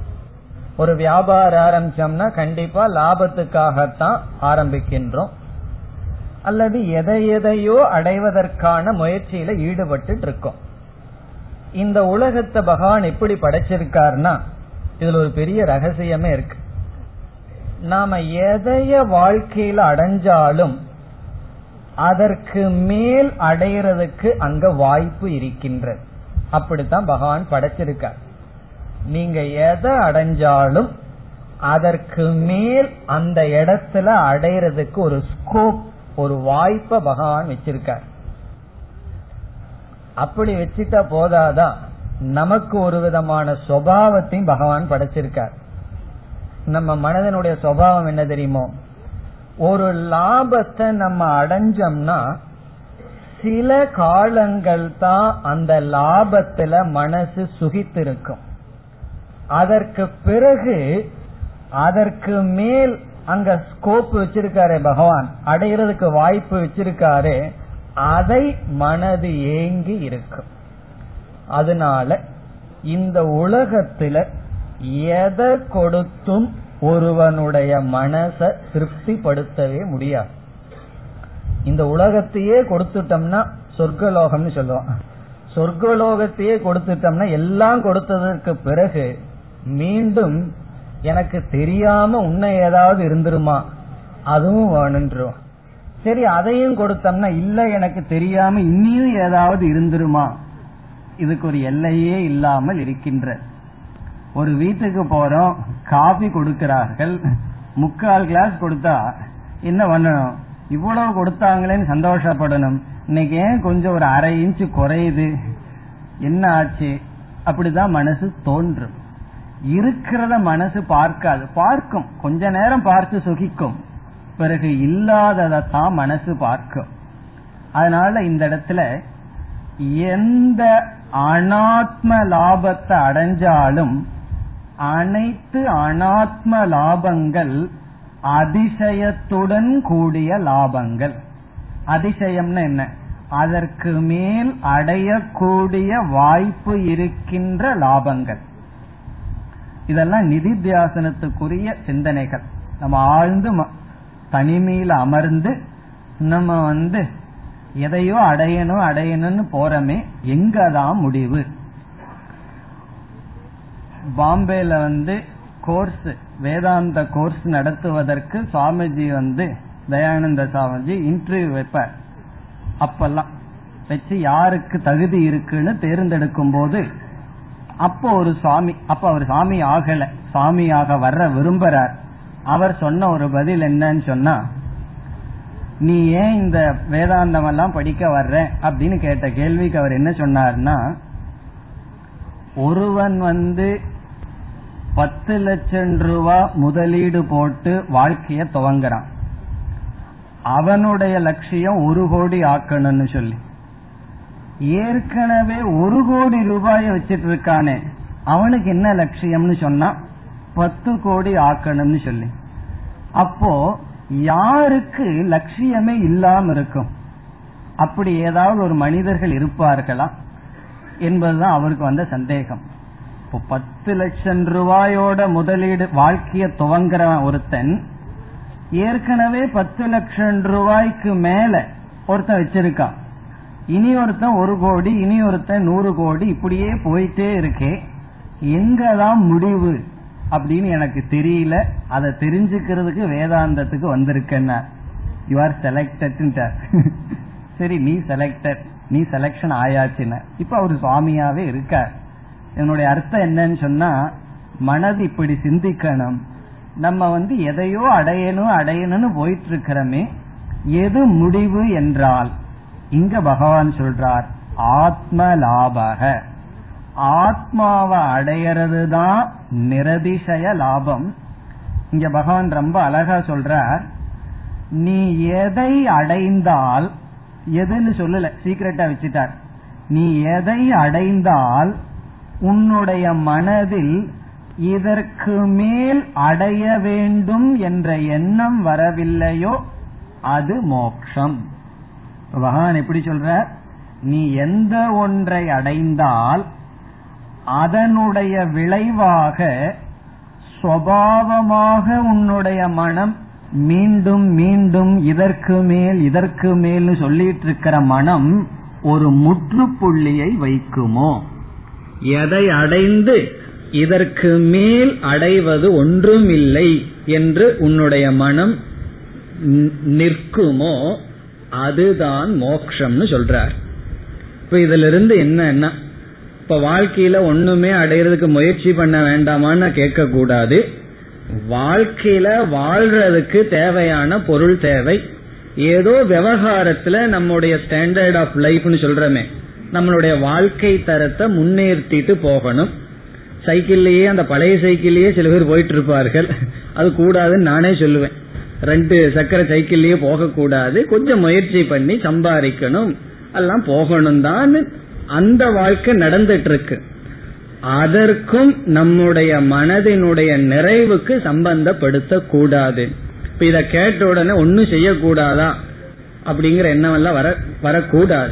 ஒரு வியாபாரம் ஆரம்பிச்சோம்னா கண்டிப்பா லாபத்துக்காகத்தான் ஆரம்பிக்கின்றோம். அல்லது எதை எதையோ அடைவதற்கான முயற்சியில ஈடுபட்டு இருக்கோம் இந்த உலகத்தை பகவான் எப்படி படைச்சிருக்காருன்னா இதுல ஒரு பெரிய ரகசியமே இருக்கு. நாம எதைய வாழ்க்கையில அடைஞ்சாலும் அதற்கு மேல் அடையிறதுக்கு அங்க வாய்ப்பு இருக்கின்றது. அப்படித்தான் பகவான் படைச்சிருக்கார். நீங்க எதை அடைஞ்சாலும் அதற்கு மேல் அந்த இடத்துல அடையிறதுக்கு ஒரு ஸ்கோப் ஒரு வாய்ப்பை பகவான் வச்சிருக்கார். அப்படி வச்சுட்டா போதாதான் நமக்கு ஒரு விதமான சுவாவத்தையும் பகவான் படைச்சிருக்கார். நம்ம மனதனுடைய சுவாவம் என்ன தெரியுமோ? ஒரு லாபத்தை நம்ம அடைஞ்சோம்னா சில காலங்கள் தான் அந்த லாபத்துல மனசு சுகித்திருக்கும். அதற்கு பிறகு அதற்கு மேல் அங்க ஸ்கோப் வச்சிருக்காரே பகவான். அடைகிறதுக்கு வாய்ப்பு வச்சிருக்காரு. அதை மனது ஏங்கி இருக்கும். அதனால இந்த உலகத்துல எதை கொடுத்தும் ஒருவனுடைய மனச திருப்திப்படுத்தவே முடியாது. இந்த உலகத்தையே கொடுத்துட்டோம்னா சொர்க்கலோகம்னு சொல்லுவான் சொர்க்கலோகத்தையே கொடுத்துட்டோம்னா எல்லாம் கொடுத்ததற்கு பிறகு மீண்டும் எனக்கு தெரியாம உன்னை ஏதாவது இருந்துருமா? அதுவும் வேணுன்றோம். சரி அதையும் கொடுத்தோம்னா இல்ல எனக்கு தெரியாம இன்னியும் ஏதாவது இருந்துருமா? இதுக்கு ஒரு எல்லையே இல்லாமல் இருக்கின்ற. ஒரு வீட்டுக்கு போறோம் காபி கொடுக்கிறார்கள். முக்கால் கிளாஸ் கொடுத்தா என்ன பண்ணணும்? இவ்வளவு கொடுத்தாங்களேன்னு சந்தோஷப்படணும். இன்னைக்கு ஏன் கொஞ்சம் ஒரு அரை இன்ச்சு குறையுது? என்ன ஆச்சு? அப்படிதான் மனசு தோன்றும். இருக்கிறத மனசு பார்க்காது. பார்க்கும். கொஞ்ச நேரம் பார்த்து சுகிக்கும். பிறகு இல்லாததை தான் மனசு பார்க்கும். அதனால இந்த இடத்துல எந்த அனாத்ம லாபத்தை அடைஞ்சாலும் அனைத்து அனாத்ம லாபங்கள் அதிசயத்துடன் கூடிய லாபங்கள். அதிசயம்னு என்ன? அதற்கு மேல் அடையக்கூடிய வாய்ப்பு இருக்கின்ற லாபங்கள். இதெல்லாம் நிதித்தியாசனத்துக்குரிய சிந்தனைகள். நம்ம ஆழ்ந்து தனிமையில அமர்ந்து நம்ம வந்து எதையோ அடையணும் அடையணும்னு போறமே எங்கதான் முடிவு? பாம்பேல வந்து கோர்ஸ் வேதாந்த கோர்ஸ் நடத்துவதற்கு சுவாமிஜி வந்து தயானந்த சுவாமிஜி இன்டர்வியூ வைப்பார். அப்பெல்லாம் வச்சு யாருக்கு தகுதி இருக்குன்னு தேர்ந்தெடுக்கும் போது அப்போ ஒரு சாமி அப்ப அவர் சாமி ஆகல. சாமியாக வர்ற விரும்புறார். அவர் சொன்ன ஒரு பதில் என்னன்னு சொன்னா நீ ஏன் இந்த வேதாந்தம் எல்லாம் படிக்க வர்ற? அப்படின்னு கேட்ட கேள்விக்கு அவர் என்ன சொன்னார்னா ஒருவன் வந்து பத்து லட்சம் ரூபா முதலீடு போட்டு வாழ்க்கைய துவங்குறான். அவனுடைய லட்சியம் ஒரு கோடி ஆக்கணும்னு சொல்லி. ஏற்கனவே ஒரு கோடி ரூபாயை வச்சிட்டு இருக்கானே அவனுக்கு என்ன லட்சியம்னு சொன்னா பத்து கோடி ஆக்கணும்னு சொல்லி. அப்போ யாருக்கு லட்சியமே இல்லாம இருக்கும்? அப்படி ஏதாவது ஒரு மனிதர்கள் இருப்பார்களா? என்பதுதான் அவருக்கு வந்த சந்தேகம். இப்போ பத்து லட்சம் ரூபாயோட முதலீடு வாழ்க்கைய துவங்குற ஒருத்தன் ஏற்கனவே பத்து லட்சம் ரூபாய்க்கு மேல ஒருத்தன் வச்சிருக்கான். இனி ஒருத்தன் ஒரு கோடி இனி ஒருத்தன் நூறு கோடி இப்படியே போயிட்டே இருக்கே. எங்கதான் முடிவு அப்படின்னு எனக்கு தெரியல. அதை தெரிஞ்சுக்கிறதுக்கு வேதாந்தத்துக்கு வந்திருக்கேன்னா. யூ ஆர் செலக்டட் சரி. நீ செலக்டட் நீ செலக்ஷன் ஆயாச்சுன்னு. இப்ப அவர் சுவாமியாவே இருக்கார். என்னுடைய அர்த்தம் என்னன்னு சொன்னா மனது இப்படி சிந்திக்கணும். நம்ம வந்து எதையோ அடையணும் அடையணும்னு போயிட்டு இருக்கிறோமே. எது முடிவு என்றால் இங்க பகவான் சொல்றார் ஆத்ம லாபக ஆத்மாவை அடையிறது தான் நிரதிசய லாபம். இங்க பகவான் ரொம்ப அழகா சொல்றார் நீ எதை அடைந்தால் எதுன்னு சொல்லல சீக்கிரட்டா வச்சுட்டார். நீ எதை அடைந்தால் உன்னுடைய மனதில் இதற்கு மேல் அடைய வேண்டும் என்ற எண்ணம் வரவில்லையோ அது மோக்ஷம். பகவான் எப்படி சொல்ற நீ எந்த ஒன்றை அடைந்தால் அதனுடைய விளைவாக சுவாவமாக உன்னுடைய மனம் மீண்டும் மீண்டும் இதற்கு மேல் இதற்கு மேல் சொல்லிட்டு இருக்கிற மனம் ஒரு முற்றுப்புள்ளியை வைக்குமோ? எதை அடைந்து இதற்கு மேல் அடைவது ஒன்றும் இல்லை என்று உன்னுடைய மனம் நிற்குமோ? அதுதான் மோக்ஷம்னு சொல்றார். இப்ப இதுல இருந்து என்னன்னா இப்ப வாழ்க்கையில ஒண்ணுமே அடையிறதுக்கு முயற்சி பண்ண வேண்டாமான்னு கேட்க கூடாது வாழ்க்கையில வாழ்றதுக்கு தேவையான பொருள் தேவை. ஏதோ விவகாரத்துல நம்முடைய ஸ்டாண்டர்ட் ஆஃப் லைஃப்னு சொல்றமே நம்மளுடைய வாழ்க்கை தரத்தை முன்னேற்றிட்டு போகணும். சைக்கிள்லயே அந்த பழைய சைக்கிள்லயே சில பேர் போயிட்டு இருப்பார்கள். அது கூடாதுன்னு நானே சொல்லுவேன். ரெண்டு சக்கர சைக்கிள்லயே போகக்கூடாது. கொஞ்சம் முயற்சி பண்ணி சம்பாதிக்கணும். எல்லாம் போகணும் தான் அந்த வாழ்க்கை நடந்துட்டு இருக்கு அதற்கும் நம்முடைய மனதினுடைய நிறைவுக்கு சம்பந்தப்படுத்த கூடாது இப்ப இத கேட்ட உடனே ஒன்னும் செய்யக்கூடாதா? அப்படிங்கிற எண்ணம் எல்லாம் வர வரக்கூடாது.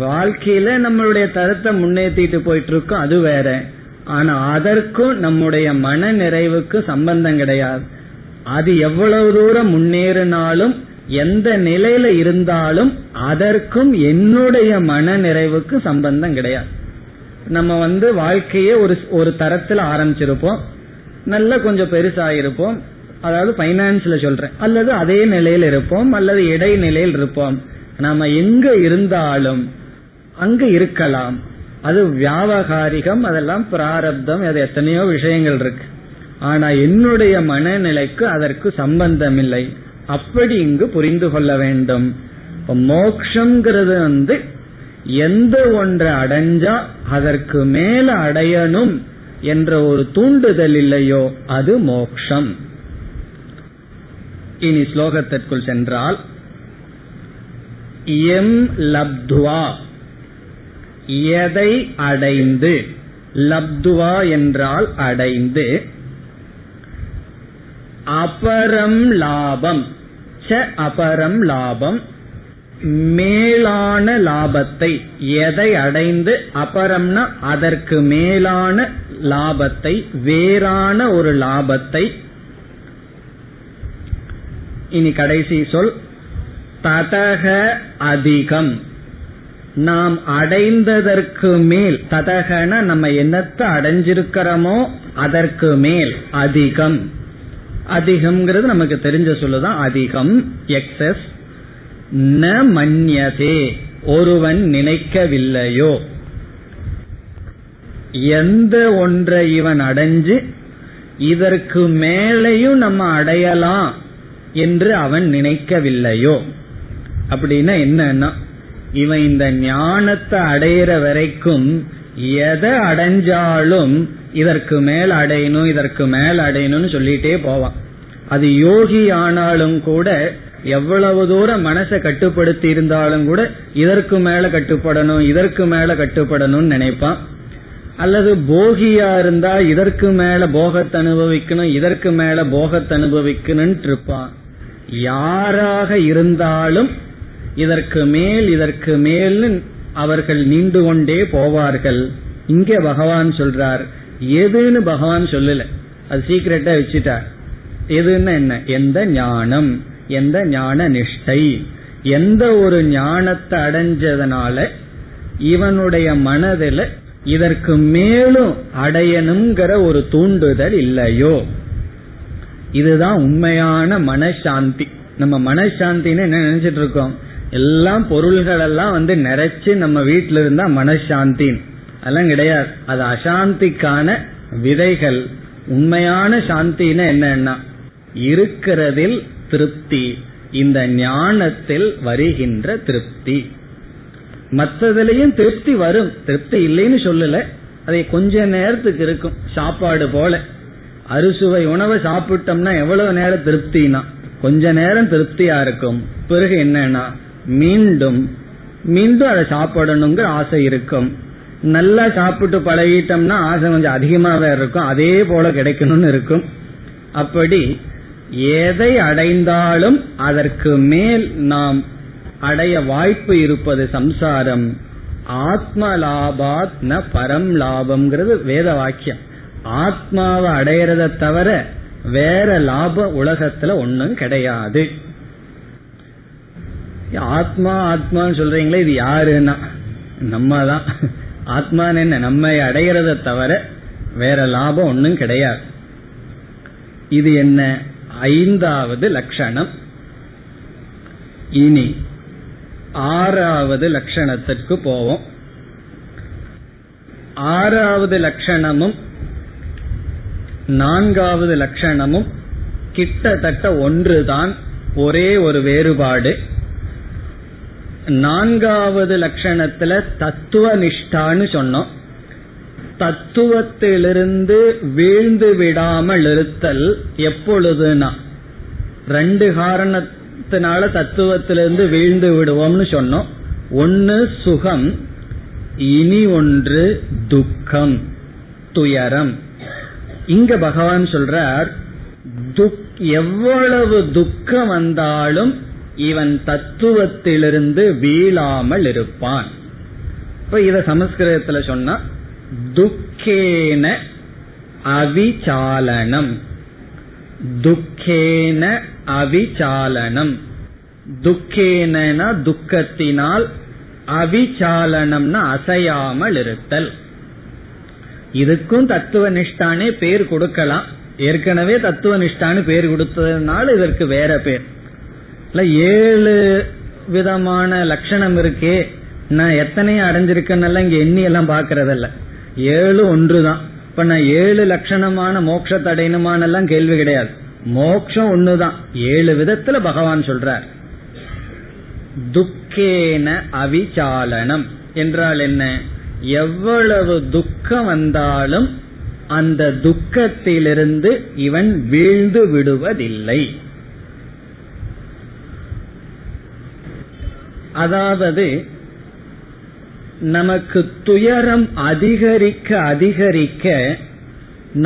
வாழ்க்கையில நம்மளுடைய தரத்தை முன்னேற்றிட்டு போயிட்டு இருக்கோம் அது வேற. ஆனா அதற்கும் நம்முடைய மன நிறைவுக்கு சம்பந்தம் கிடையாது. அது எவ்வளவு தூரம் முன்னேறினாலும் எந்த நிலையில இருந்தாலும் அதற்கும் என்னுடைய மன நிறைவுக்கு சம்பந்தம் கிடையாது. நம்ம வந்து வாழ்க்கையே ஒரு ஒரு தரத்துல ஆரம்பிச்சிருப்போம். நல்ல கொஞ்சம் பெருசாயிருப்போம். அதாவது பைனான்ஸ்ல சொல்றேன். அல்லது அதே நிலையில் இருப்போம். அல்லது இடைநிலையில் இருப்போம். நாம எங்க இருந்தாலும் அங்க இருக்கலாம். அது வியாபகாரிகம் அதெல்லாம் பிராரப்தம். அது எத்தனையோ விஷயங்கள் இருக்கு. ஆனா என்னுடைய மனநிலைக்கு அதற்கு சம்பந்தமில்லை. அப்படி இங்கு புரிந்து கொள்ள வேண்டும். மோக்ஷங்கிறது வந்து எந்த ஒன்றை அடைஞ்சா அதற்கு மேல அடையணும் என்ற ஒரு தூண்டுதல் இல்லையோ அது மோக்ஷம். இனி ஸ்லோகத்திற்குள் சென்றால் எம் லப்துவா எதை அடைந்து லப்துவா என்றால் அடைந்து அபரம் லாபம். ச அபரம் லாபம். மேலான லாபத்தை எதை அடைந்து அபரம்னா அதற்கு மேலான லாபத்தை வேறான ஒரு லாபத்தை. இனி கடைசி சொல் ததக அதிகம். நாம் அடைந்ததற்கு மேல் ததகன நம்ம என்னத்தை அடைஞ்சிருக்கிறோமோ அதற்கு மேல் அதிகம். அதிகம்ங்கிறது நமக்கு தெரிஞ்ச சொல்லுதான் அதிகம். எக்ஸஸ் ந மன்யதே. ஒருவன் நினைக்கவில்லையோ. எந்த ஒன்றை இவன் அடைஞ்சு இதற்கு மேலையும் நம்ம அடையலாம் என்று அவன் நினைக்கவில்லையோ. அப்படின்னா என்னன்னா இவன் இந்த ஞானத்தை அடையிற வரைக்கும் எதை அடைஞ்சாலும் இதற்கு மேல் அடையணும் இதற்கு மேல் அடையணும்னு சொல்லிட்டே போவான். அது யோகி ஆனாலும் கூட எவ்வளவு தூரம் மனசை கட்டுப்படுத்தி இருந்தாலும் கூட இதற்கு மேல கட்டுப்படணும் இதற்கு மேல கட்டுப்படணும்னு நினைப்பான். அல்லது போகியா இருந்தா இதற்கு மேல போகத்தை அனுபவிக்கணும் இதற்கு மேல போகத்தை அனுபவிக்கணும் இருப்பான். யாராக இருந்தாலும் இதற்கு மேல் இதற்கு மேல் அவர்கள் நீண்டு கொண்டே போவார்கள். இங்கே பகவான் சொல்றார் எதுன்னு பகவான் சொல்லல. அது சீக்கிரட்டா வச்சுட்டார் எதுன்னு என்ன? எந்த ஞானம்? எந்த ஞான நிஷ்டை? எந்த ஒரு ஞானத்தை அடைஞ்சதுனால இவனுடைய மனதில் இதற்கு மேலும் அடையணுங்கிற ஒரு தூண்டுதல் இல்லையோ? இதுதான் உண்மையான மனசாந்தி. நம்ம மனசாந்தின்னு என்ன நினைச்சிட்டு இருக்கோம்? எல்லாம் பொருள்கள் எல்லாம் வந்து நிறைச்சு நம்ம வீட்டில இருந்தா மனசாந்தின்னு. அதெல்லாம் கிடையாது. அது அசாந்திக்கான விதைகள். உண்மையான சாந்தின்னு என்னன்னா இருக்கிறதில் திருப்தி இந்த ஞானத்தில் வருகின்ற திருப்தி. மற்றதுலயும் திருப்தி வரும். திருப்தி இல்லைன்னு சொல்லல. அதை கொஞ்ச நேரத்துக்கு இருக்கும். சாப்பாடு போல. அறுசுவை உணவை சாப்பிட்டோம்னா எவ்வளவு நேரம் திருப்தினா? கொஞ்ச நேரம் திருப்தியா இருக்கும். பிறகு என்னன்னா மீண்டும் மீண்டும் அதை சாப்பிடணுங்கிற ஆசை இருக்கும். நல்லா சாப்பிட்டு பழகிட்டோம்னா ஆசை கொஞ்சம் அதிகமாவே இருக்கும். அதே போல கிடைக்கணும்னு இருக்கும். அப்படி எதை அடைந்தாலும் அதற்கு மேல் நாம் அடைய வாய்ப்பு இருப்பது சம்சாரம். ஆத்ம லாபாத் ந பரம் லாபம்ங்கிறது வேத வாக்கியம். ஆத்மாவை அடையறத தவிர வேற லாப உலகத்துல ஒன்னும் கிடையாது. ஆத்மா ஆத்மான்னு சொல்றீங்களே இது யாருன்னா? நம்ம தான் ஆத்மான்னு என்ன? நம்ம அடைகிறத தவிர வேற லாபம் ஒன்னும் கிடையாது. இது என்ன? ஐந்தாவது லட்சணம். இனி ஆறாவது லட்சணத்திற்கு போவோம். ஆறாவது லட்சணமும் நான்காவது லட்சணமும் கிட்டத்தட்ட ஒன்றுதான் ஒரே ஒரு வேறுபாடு. நான்காவது லட்சணத்துல தத்துவ நிஷ்டான்னு சொன்னோம். தத்துவத்திலிருந்து வீழ்ந்து விடாமல் இருத்தல் எப்பொழுதுனா ரெண்டு காரணத்தினால தத்துவத்திலிருந்து வீழ்ந்து விடுவோம்னு சொன்னோம். ஒன்னு சுகம் இனி ஒன்று துக்கம் துயரம். இங்க பகவான் சொல்றார் எவ்வளவு துக்கம் வந்தாலும் இவன் தத்துவத்திலிருந்து வீழாமல் இருப்பான். இப்ப இத சமஸ்கிருதத்துல சொன்னா துக்கேன அவிச்சாலனம் துக்கேன அவிச்சாலனம் துக்கேனா துக்கத்தினால் அவிச்சாலனம்னா அசையாமல் இருத்தல். இதுக்கும் தத்துவ நிஷ்டானே பேர் கொடுக்கலாம். ஏற்கனவே தத்துவ நிஷ்டான்னு பேர் கொடுத்ததுனால இதற்கு வேற பேர். இல்லை ஏழு விதமான லட்சணம் இருக்கே. நான் எத்தனையும் அடைஞ்சிருக்கேன்னு இங்க எண்ணி எல்லாம் பாக்குறதல்ல. ஏழு ஒன்று தான் இப்ப நான் ஏழு லட்சணமான மோட்சத்தை அடையணுமான கேள்வி கிடையாது. மோக்ஷம் ஒண்ணுதான். ஏழு விதத்துல பகவான் சொல்றார். துக்கேன அவிச்சாலனம் என்றால் என்ன? எவ்வளவு துக்கம் வந்தாலும் அந்த துக்கத்திலிருந்து இவன் வீழ்ந்து விடுவதில்லை. அதாவது நமக்கு துயரம் அதிகரிக்க அதிகரிக்க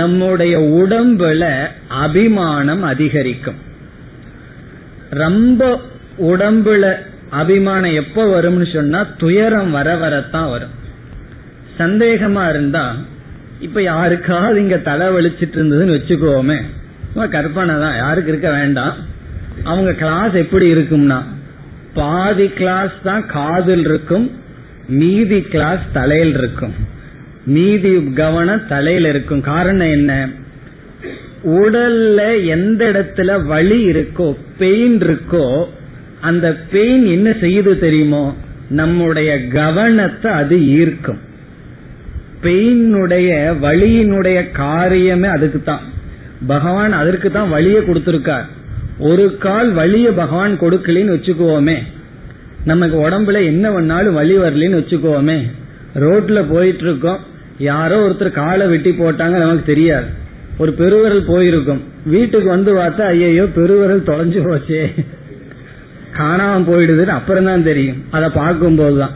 நம்முடைய உடம்புல அபிமானம் அதிகரிக்கும். ரொம்ப உடம்புல அபிமானம் எப்ப வரும்னு சொன்னா துயரம் வர வரத்தான் வரும். சந்தேகமா இருந்தா இப்ப யாருக்காவது இங்க தலை வலிச்சிட்டு இருந்ததுன்னு வச்சுக்கோமே. கற்பனை தான் யாருக்கு இருக்க வேண்டாம். அவங்க கிளாஸ் எப்படி இருக்கும்னா பாதி கிளாஸ் தான் காதில் இருக்கும் மீதி கிளாஸ் தலையில் இருக்கும். மீதி கவனம் தலையில இருக்கும். காரணம் என்ன? உடல்ல எந்த இடத்துல வலி இருக்கோ பெயின் இருக்கோ அந்த பெயின் என்ன செய்யுது தெரியுமோ? நம்முடைய கவனத்தை அது ஈர்க்கும். பெயினுடைய வழியினுடைய காரியமே அதுக்கு தான் பகவான் அதற்கு தான் வழியை கொடுத்திருக்கார். ஒரு கால் வலிய பகவான் கொடுக்கலன்னு வச்சுக்குவோமே நமக்கு உடம்புல என்ன பண்ணாலும் வலி வரலன்னு வச்சுக்குவோமே ரோட்ல போயிட்டு இருக்கோம் யாரோ ஒருத்தர் காலை வெட்டி போட்டாங்க நமக்கு தெரியாது. ஒரு பெருவரல் போயிருக்கும். வீட்டுக்கு வந்து பார்த்தா ஐயோ பெருவரல் தொலைஞ்சு போச்சே. காணாம போயிடுதுன்னு அப்புறம் தான் தெரியும். அதை பார்க்கும் போதுதான்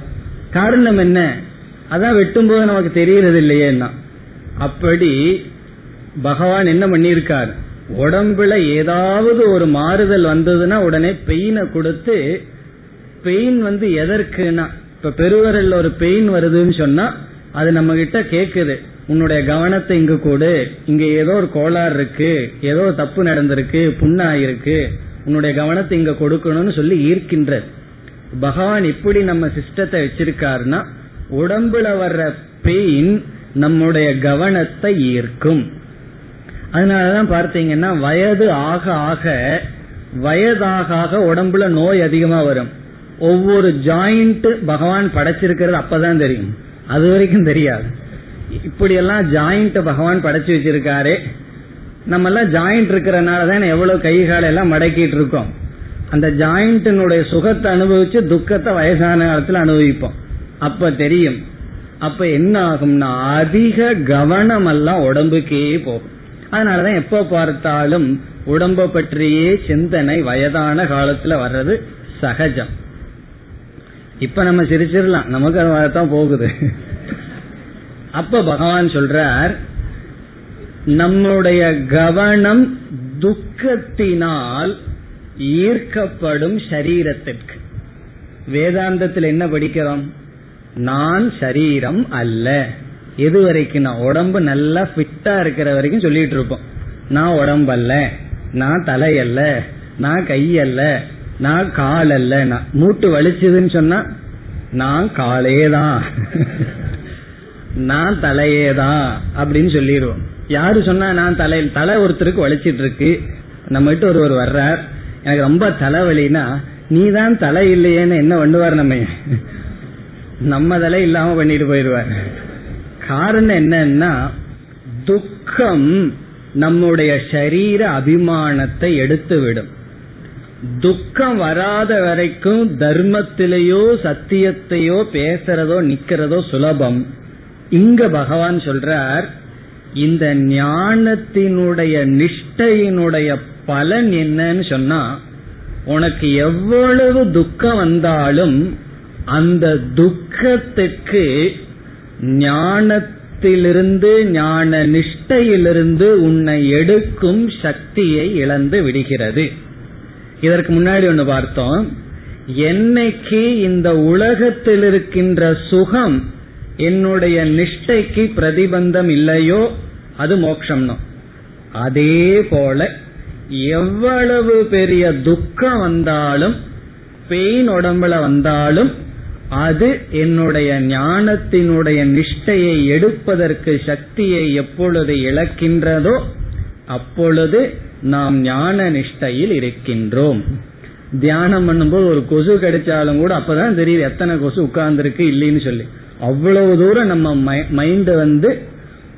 காரணம் என்ன? அதான் வெட்டும் போது நமக்கு தெரியறது இல்லையேன்னா அப்படி பகவான் என்ன பண்ணியிருக்காரு? உடம்புல ஏதாவது ஒரு மாறுதல் வந்ததுன்னா உடனே பெயினை கொடுத்து பெயின் வந்து எதற்குனா இப்ப பெருவரல்ல ஒரு பெயின் வருதுன்னு சொன்னா அது நம்ம கிட்ட கேக்குது. உன்னுடைய கவனத்தை இங்கு கொடு. இங்க ஏதோ ஒரு கோளாறு இருக்கு. ஏதோ தப்பு நடந்திருக்கு. புண்ணாயிருக்கு. உன்னுடைய கவனத்தை இங்க கொடுக்கணும்னு சொல்லி ஈர்க்கின்றது. பகவான் இப்படி நம்ம சிஸ்டத்தை வச்சிருக்காருன்னா உடம்புல வர்ற பெயின் நம்முடைய கவனத்தை ஈர்க்கும். அதனாலதான் பார்த்தீங்கன்னா வயது ஆக ஆக வயதாக உடம்புல நோய் அதிகமா வரும். ஒவ்வொரு ஜாயிண்ட் பகவான் படைச்சிருக்கிறது அப்பதான் தெரியும். அது வரைக்கும் தெரியாது. இப்படி எல்லாம் ஜாயிண்ட் பகவான் படைச்சு வச்சிருக்காரு. நம்ம எல்லாம் ஜாயிண்ட் இருக்கிறனால தான் எவ்வளவு கை காலெல்லாம் மடக்கிட்டு இருக்கோம். அந்த ஜாயிண்டினுடைய சுகத்தை அனுபவிச்சு துக்கத்தை வயசான காலத்துல அனுபவிப்போம். அப்ப தெரியும். அப்ப என்ன ஆகும்னா அதிக கவனம் எல்லாம் உடம்புக்கே போகும். அதனாலதான் எப்ப பார்த்தாலும் உடம்ப பற்றியே சிந்தனை வயதான காலத்துல வர்றது சகஜம். இப்ப நம்ம சிரிச்சிடலாம். நமக்கு அது தான் போகுது. அப்ப பகவான் சொல்றார் நம்முடைய கவனம் துக்கத்தினால் ஈர்க்கப்படும் சரீரத்திற்கு. வேதாந்தத்தில் என்ன படிக்கிறோம்? நான் சரீரம் அல்ல. எது வரைக்கும் நான் உடம்பு நல்லா ஃபிட்டா இருக்கிற வரைக்கும் சொல்லிட்டு இருப்போம். நான் உடம்பல்ல நான் தலை அல்ல நான் கையல்ல நான் கால் அல்ல நான் மூட்டு வலிச்சதுன்னு சொன்னா நான் காலே தான் நான் தலையே தான் அப்படின்னு சொல்லிடுவோம். யாரு சொன்னா நான் தலை தலை ஒருத்தருக்கு வலிச்சிட்டு இருக்கு நம்ம கிட்ட ஒருவர் வர்றார். எனக்கு ரொம்ப தலைவலினா நீ தான் தலை இல்லையேன்னு என்ன பண்ணுவார் நம்ம? நம்ம தலை இல்லாம பண்ணிட்டு போயிடுவார். காரணம் என்னன்னா துக்கம் நம்முடைய சரீர அபிமானத்தை எடுத்துவிடும். துக்கம் வராத வரைக்கும் தர்மத்திலேயோ சத்தியத்தையோ பேசுறதோ நிக்கிறதோ சுலபம். இங்க பகவான் சொல்றார் இந்த ஞானத்தினுடைய நிஷ்டையினுடைய பலன் என்னன்னு சொன்னா உனக்கு எவ்வளவு துக்கம் வந்தாலும் அந்த துக்கத்துக்கு ஞானத்திலிருந்து ஞான நிஷ்டையிலிருந்து உன்னை எடுக்கும் சக்தியை இழந்து விடுகிறது. இதற்கு முன்னாடி ஒன்று பார்த்தோம். என்னைக்கு இந்த உலகத்தில் இருக்கின்ற சுகம் என்னுடைய நிஷ்டைக்கு பிரதிபந்தம் இல்லையோ அது மோக்ஷம்னோ. அதே போல எவ்வளவு பெரிய துக்கம் வந்தாலும் பெயின் உடம்புல வந்தாலும் அது என்னுடைய ஞானத்தினுடைய நிஷ்டையை எடுப்பதற்கு சக்தியை எப்பொழுது இழக்கின்றதோ அப்பொழுது நாம் ஞான நிஷ்டையில் இருக்கின்றோம். தியானம் பண்ணும்போது ஒரு கொசு கிடைச்சாலும் கூட அப்பதான் தெரியுது எத்தனை கொசு உட்கார்ந்துருக்கு இல்லைன்னு சொல்லி. அவ்வளவு தூரம் நம்ம மைண்ட் வந்து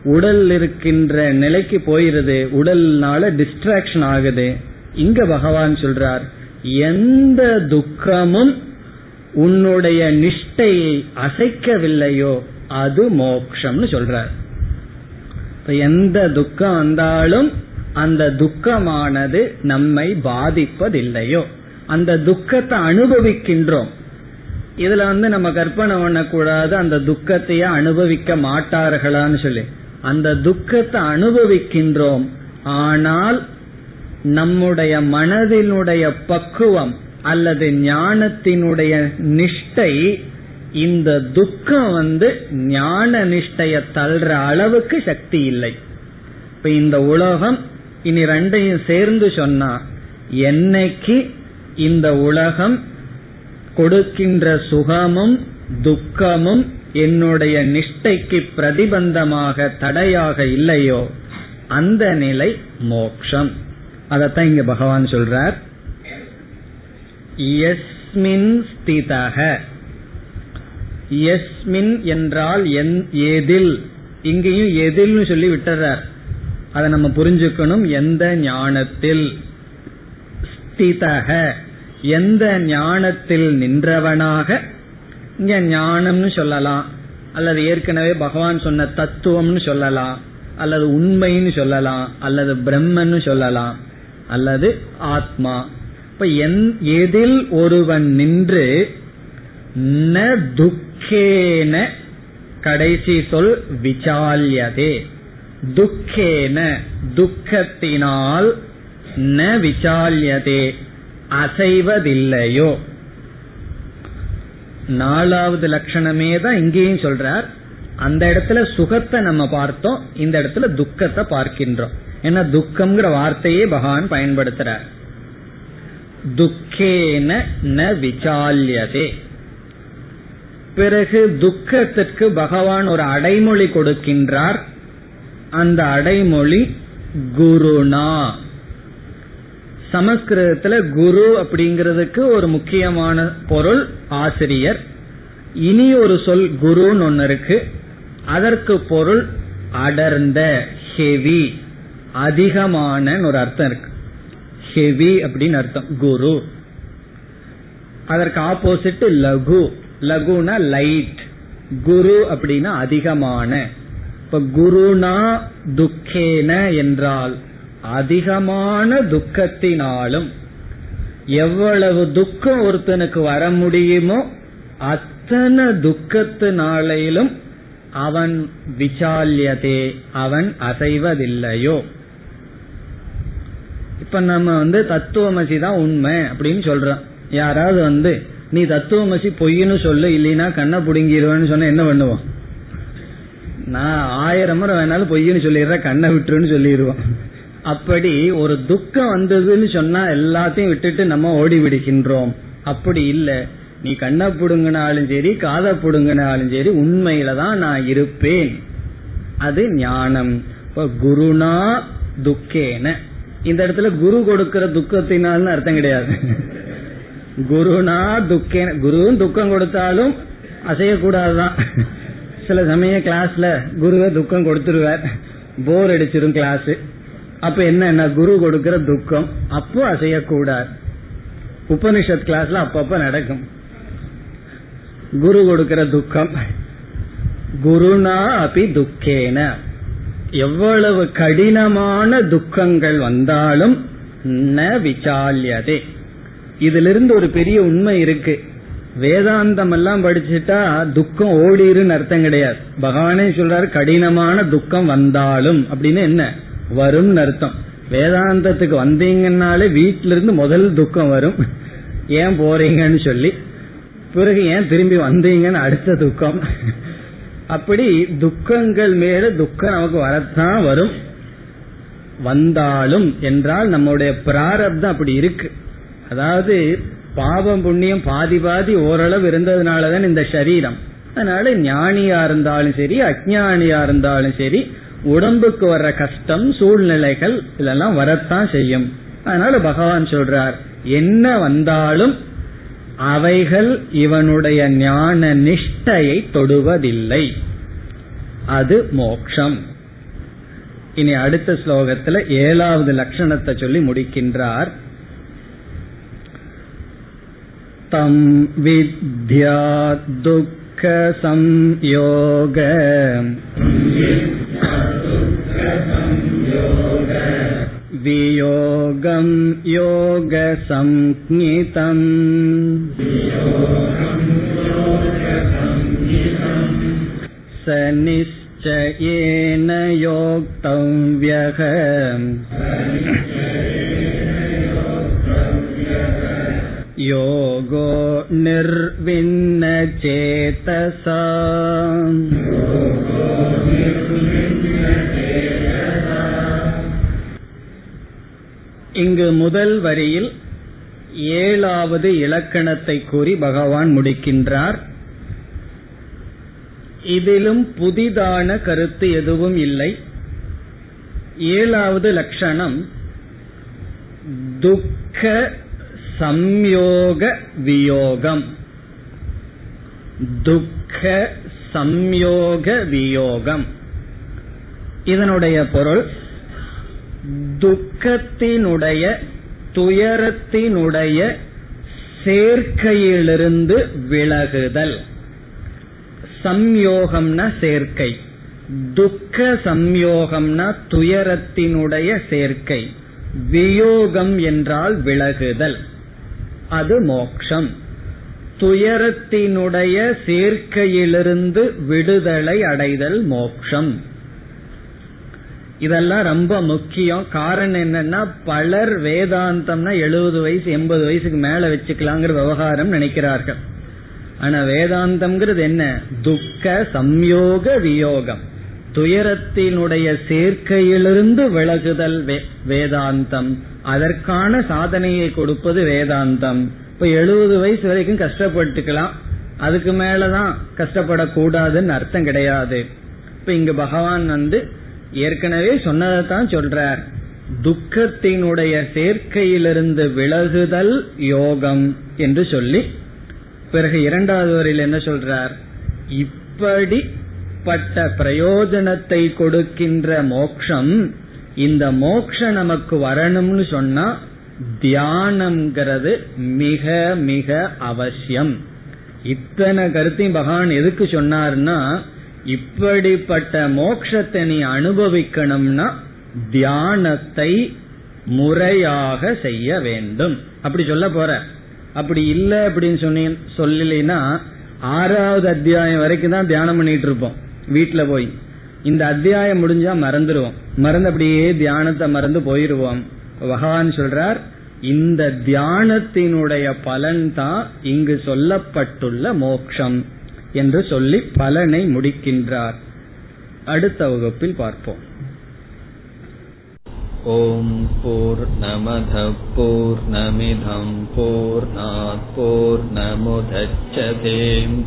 உடல் இருக்கின்ற நிலைக்கு போயிருது. உடல்னால டிஸ்ட்ராக்ஷன் ஆகுது. இங்க பகவான் சொல்றார் எந்த துக்கமும் உன்னுடைய நிஷ்டையை அசைக்கவில்லையோ அது மோக்ஷம்னு சொல்றார். இப்ப எந்த துக்கம் வந்தாலும் அந்த துக்கமானது நம்மை பாதிப்பதில்லையோ அந்த துக்கத்தை அனுபவிக்கின்றோம். இதுல வந்து நம்ம கற்பனை பண்ணக்கூடாது அந்த துக்கத்தையே அனுபவிக்க மாட்டார்களான்னு சொல்லி. அந்த துக்கத்தை அனுபவிக்கின்றோம் ஆனால் நம்முடைய மனதினுடைய பக்குவம் அல்லது ஞானத்தினுடைய நிஷ்டை இந்த துக்கம் வந்து ஞான நிஷ்டைய தள்ளுற அளவுக்கு சக்தி இல்லை. இப்ப இந்த உலகம் இனி ரெண்டையும் சேர்ந்து சொன்னா என்னைக்கு இந்த உலகம் கொடுக்கின்ற சுகமும் துக்கமும் என்னுடைய நிஷ்டைக்கு பிரதிபந்தமாக தடையாக இல்லையோ அந்த நிலை மோக்ஷம் அதத்தான் இங்க பகவான் சொல்றார். எஸ்மின் ஸ்திதக. யஸ்மின் என்றால் எதில். இங்கேயும் எதில்னு சொல்லி விட்டுறார். அதை நம்ம புரிஞ்சுக்கணும். எந்த ஞானத்தில்? ஸ்திதக. எந்த ஞானத்தில் நின்றவனாக? இங்க ஞானம்னு சொல்லலாம். அல்லது ஏற்கனவே பகவான் சொன்ன தத்துவம்னு சொல்லலாம். அல்லது உண்மைன்னு சொல்லலாம். அல்லது பிரம்மன்னு சொல்லலாம். அல்லது ஆத்மா. இப்ப எதில் ஒருவன் நின்று ந துக்கேன கடைசி சொல் விசால்யதே. துக்கேன துக்கத்தினால் ந விசால்யதே. அசைவதில்லையோ. நாலாவது லட்சணமே தான் இங்கேயும் சொல்றார். அந்த இடத்துல சுகத்தை நம்ம பார்த்தோம் இந்த இடத்துல துக்கத்தை பார்க்கின்றோம். ஏன்னா துக்கம்ங்கிற வார்த்தையே பகவான் பயன்படுத்துறார். துக்கேன ந விசால்யதே. பிறகு துக்கத்திற்கு பகவான் ஒரு அடைமொழி கொடுக்கின்றார். அந்த அடைமொழி குருனா. சமஸ்கிருதத்துல குரு அப்படிங்கிறதுக்கு ஒரு முக்கியமான பொருள் ஆசிரியர். இனி ஒரு சொல் குருன்னு ஒன்னு இருக்கு. அதற்கு பொருள் அடர்ந்த ஹெவி அதிகமான ஒரு அர்த்தம் இருக்கு. ஹெவி அப்படின்னு அர்த்தம். குரு. அதற்கு ஆப்போசிட் லகு. லகுனா லைட் குரு அப்படின்னா அதிகமான. இப்ப குருனா துக்கேன என்றால் அதிகமான துக்கத்தினாலும் எவ்வளவு துக்கம் ஒருத்தனுக்கு வர முடியுமோ அத்தனை துக்கத்தினாலும் அவன் விசால்யதே அவன் அசைவதில்லையோ. இப்ப நம்ம வந்து தத்துவமசி தான் உண்மை அப்படின்னு சொல்றோம். யாராவது வந்து நீ தத்துவமசி பொய்னு சொல்லு இல்லைன்னா கண்ணை புடுங்கிடுவேன்னு சொன்ன என்ன பண்ணுவோம்? நான் ஆயிரம் முறை வேணாலும் பொய்னு சொல்லிடுறேன் கண்ணை விட்டுருன்னு சொல்லிடுவோம். அப்படி ஒரு துக்கம் வந்ததுன்னு சொன்னா எல்லாத்தையும் விட்டுட்டு நம்ம ஓடி விடுகின்றோம். அப்படி இல்லை. நீ கண்ணை புடுங்கினாலும் சரி காதை புடுங்கினாலும் சரி உண்மையில தான் நான் இருப்பேன். அது ஞானம். இப்ப குருனா துக்கேன. இந்த இடத்துல குரு கொடுக்கிற துக்கத்தினால்னு அர்த்தம் கிடையாது. குருனா துக்கேன குருவும் துக்கம் கொடுத்தாலும் அசையக்கூடாதுதான். சில சமயம் கிளாஸ்ல குருவை துக்கம் கொடுத்துருவார். போர் அடிச்சிரும் கிளாஸ் அப்ப என்ன குரு கொடுக்கிற துக்கம் அப்போ அசையக்கூடாது. உபனிஷத் கிளாஸ்ல அப்பப்ப நடக்கும். குரு கொடுக்கிற துக்கம் குருனா அப்படி துக்கேன. எவ்வளவு கடினமான துக்கங்கள் வந்தாலும் ந விசால்யதே. இதிலிருந்து ஒரு பெரிய உண்மை இருக்கு. வேதாந்தம் எல்லாம் படிச்சுட்டா துக்கம் ஓடிருன்னு அர்த்தம் கிடையாது. பகவானே சொல்றாரு கடினமான துக்கம் வந்தாலும் அப்படின்னு என்ன? வரும் அர்த்தம். வேதாந்தத்துக்கு வந்தீங்கன்னாலே வீட்டில இருந்து முதல் துக்கம் வரும். ஏன் போறீங்கன்னு சொல்லி பிறகு ஏன் திரும்பி வந்தீங்கன்னு அடுத்த துக்கம். அப்படி துக்கங்கள் மேல துக்கம் நமக்கு வரத்தான் வரும். வந்தாலும் என்றால் நம்முடைய பிராரப்தம் அப்படி இருக்கு. அதாவது பாவம் புண்ணியம் பாதி பாதி ஓரளவு இருந்ததுனாலதான் இந்த சரீரம். அதனால ஞானியா இருந்தாலும் சரி அஜானியா இருந்தாலும் சரி உடம்புக்கு வர்ற கஷ்டம் சூழ்நிலைகள் இதெல்லாம் வரத்தான் செய்யும். அதனால பகவான் சொல்றார் என்ன வந்தாலும் அவைகள் இவனுடைய ஞான நிஷ்டையை தொடுவதில்லை. அது மோக்ஷம். இனி அடுத்த ஸ்லோகத்துல ஏழாவது லட்சணத்தை சொல்லி முடிக்கின்றார். தம் வித்யா துக்க சம்யோக वियोगं योगसंज्ञितम् स निश्चयेन योक्तव्यः योगो निर्विन्नचेतसा இங்கு முதல் வரியில் ஏழாவது இலக்கணத்தை கூறி பகவான் முடிக்கின்றார். இதிலும் புதிதான கருத்து எதுவும் இல்லை. ஏழாவது லட்சணம் துக்க சம்யோக வியோகம். துக்க சம்யோக வியோகம். இதனுடைய பொருள் துக்கத்தினுடைய துயரத்தினுடைய சேர்க்கையிலிருந்து விலகுதல். சம்யோகம்னா சேர்க்கை. துக்க சம்யோகம்னா துயரத்தினுடைய சேர்க்கை. வியோகம் என்றால் விலகுதல். அது மோக்ஷம். துயரத்தினுடைய சேர்க்கையிலிருந்து விடுதலை அடைதல் மோக்ஷம். இதெல்லாம் ரொம்ப முக்கியம். காரணம் என்னன்னா பலர் வேதாந்தம்னா எழுபது வயசு எண்பது வயசுக்கு மேல வச்சுக்கலாங்கிற விவகாரம் நினைக்கிறார்கள். ஆனா வேதாந்தம்ங்கிறது என்ன? துக்க சம்யோக வியோகம். துயரத்தினுடைய சேர்க்கையிலிருந்து விலகுதல் வேதாந்தம். அதற்கான சாதனையை கொடுப்பது வேதாந்தம். இப்ப எழுபது வயசு வரைக்கும் கஷ்டப்பட்டுக்கலாம். அதுக்கு மேலதான் கஷ்டப்படக்கூடாதுன்னு அர்த்தம் கிடையாது. இப்ப இங்க பகவான் வந்து ஏற்கனவே சொன்னதைத்தான் சொல்றார். துக்கத்தினுடைய சேர்க்கையிலிருந்து விலகுதல் யோகம் என்று சொல்லி பிறகு இரண்டாவது வரையில் என்ன சொல்றார்? இப்படிப்பட்ட பிரயோஜனத்தை கொடுக்கின்ற மோக்ஷம் இந்த மோக்ஷ நமக்கு வரணும்னு சொன்னா தியானம்ங்கிறது மிக மிக அவசியம். இத்தனை கருத்தையும் பகவான் எதுக்கு சொன்னார்னா இப்படிப்பட்ட மோக்ஷத்தை நீ அனுபவிக்கணும்னா தியானத்தை முறையாக செய்ய வேண்டும். அப்படி சொல்ல போற. அப்படி இல்லை அப்படின்னு சொன்னி சொல்லலைன்னா ஆறாவது அத்தியாயம் வரைக்கும் தான் தியானம் பண்ணிட்டு இருப்போம். வீட்டில் போய். இந்த அத்தியாயம் முடிஞ்சா மறந்துடுவோம் மறந்து அப்படியே தியானத்தை மறந்து போயிருவோம். பகவான் சொல்றார் இந்த தியானத்தினுடைய பலன் தான் இங்கு சொல்லப்பட்டுள்ள மோக்ஷம். என்று சொல்லி பலனை முடிக்கின்றார். அடுத்த வகுப்பில் பார்ப்போம். ஓம் போர் நமத போர் நமிதம் போர் போர் நமுதச்சதேம்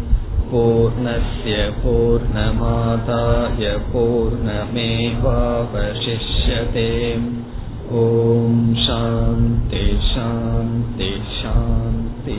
சாந்தி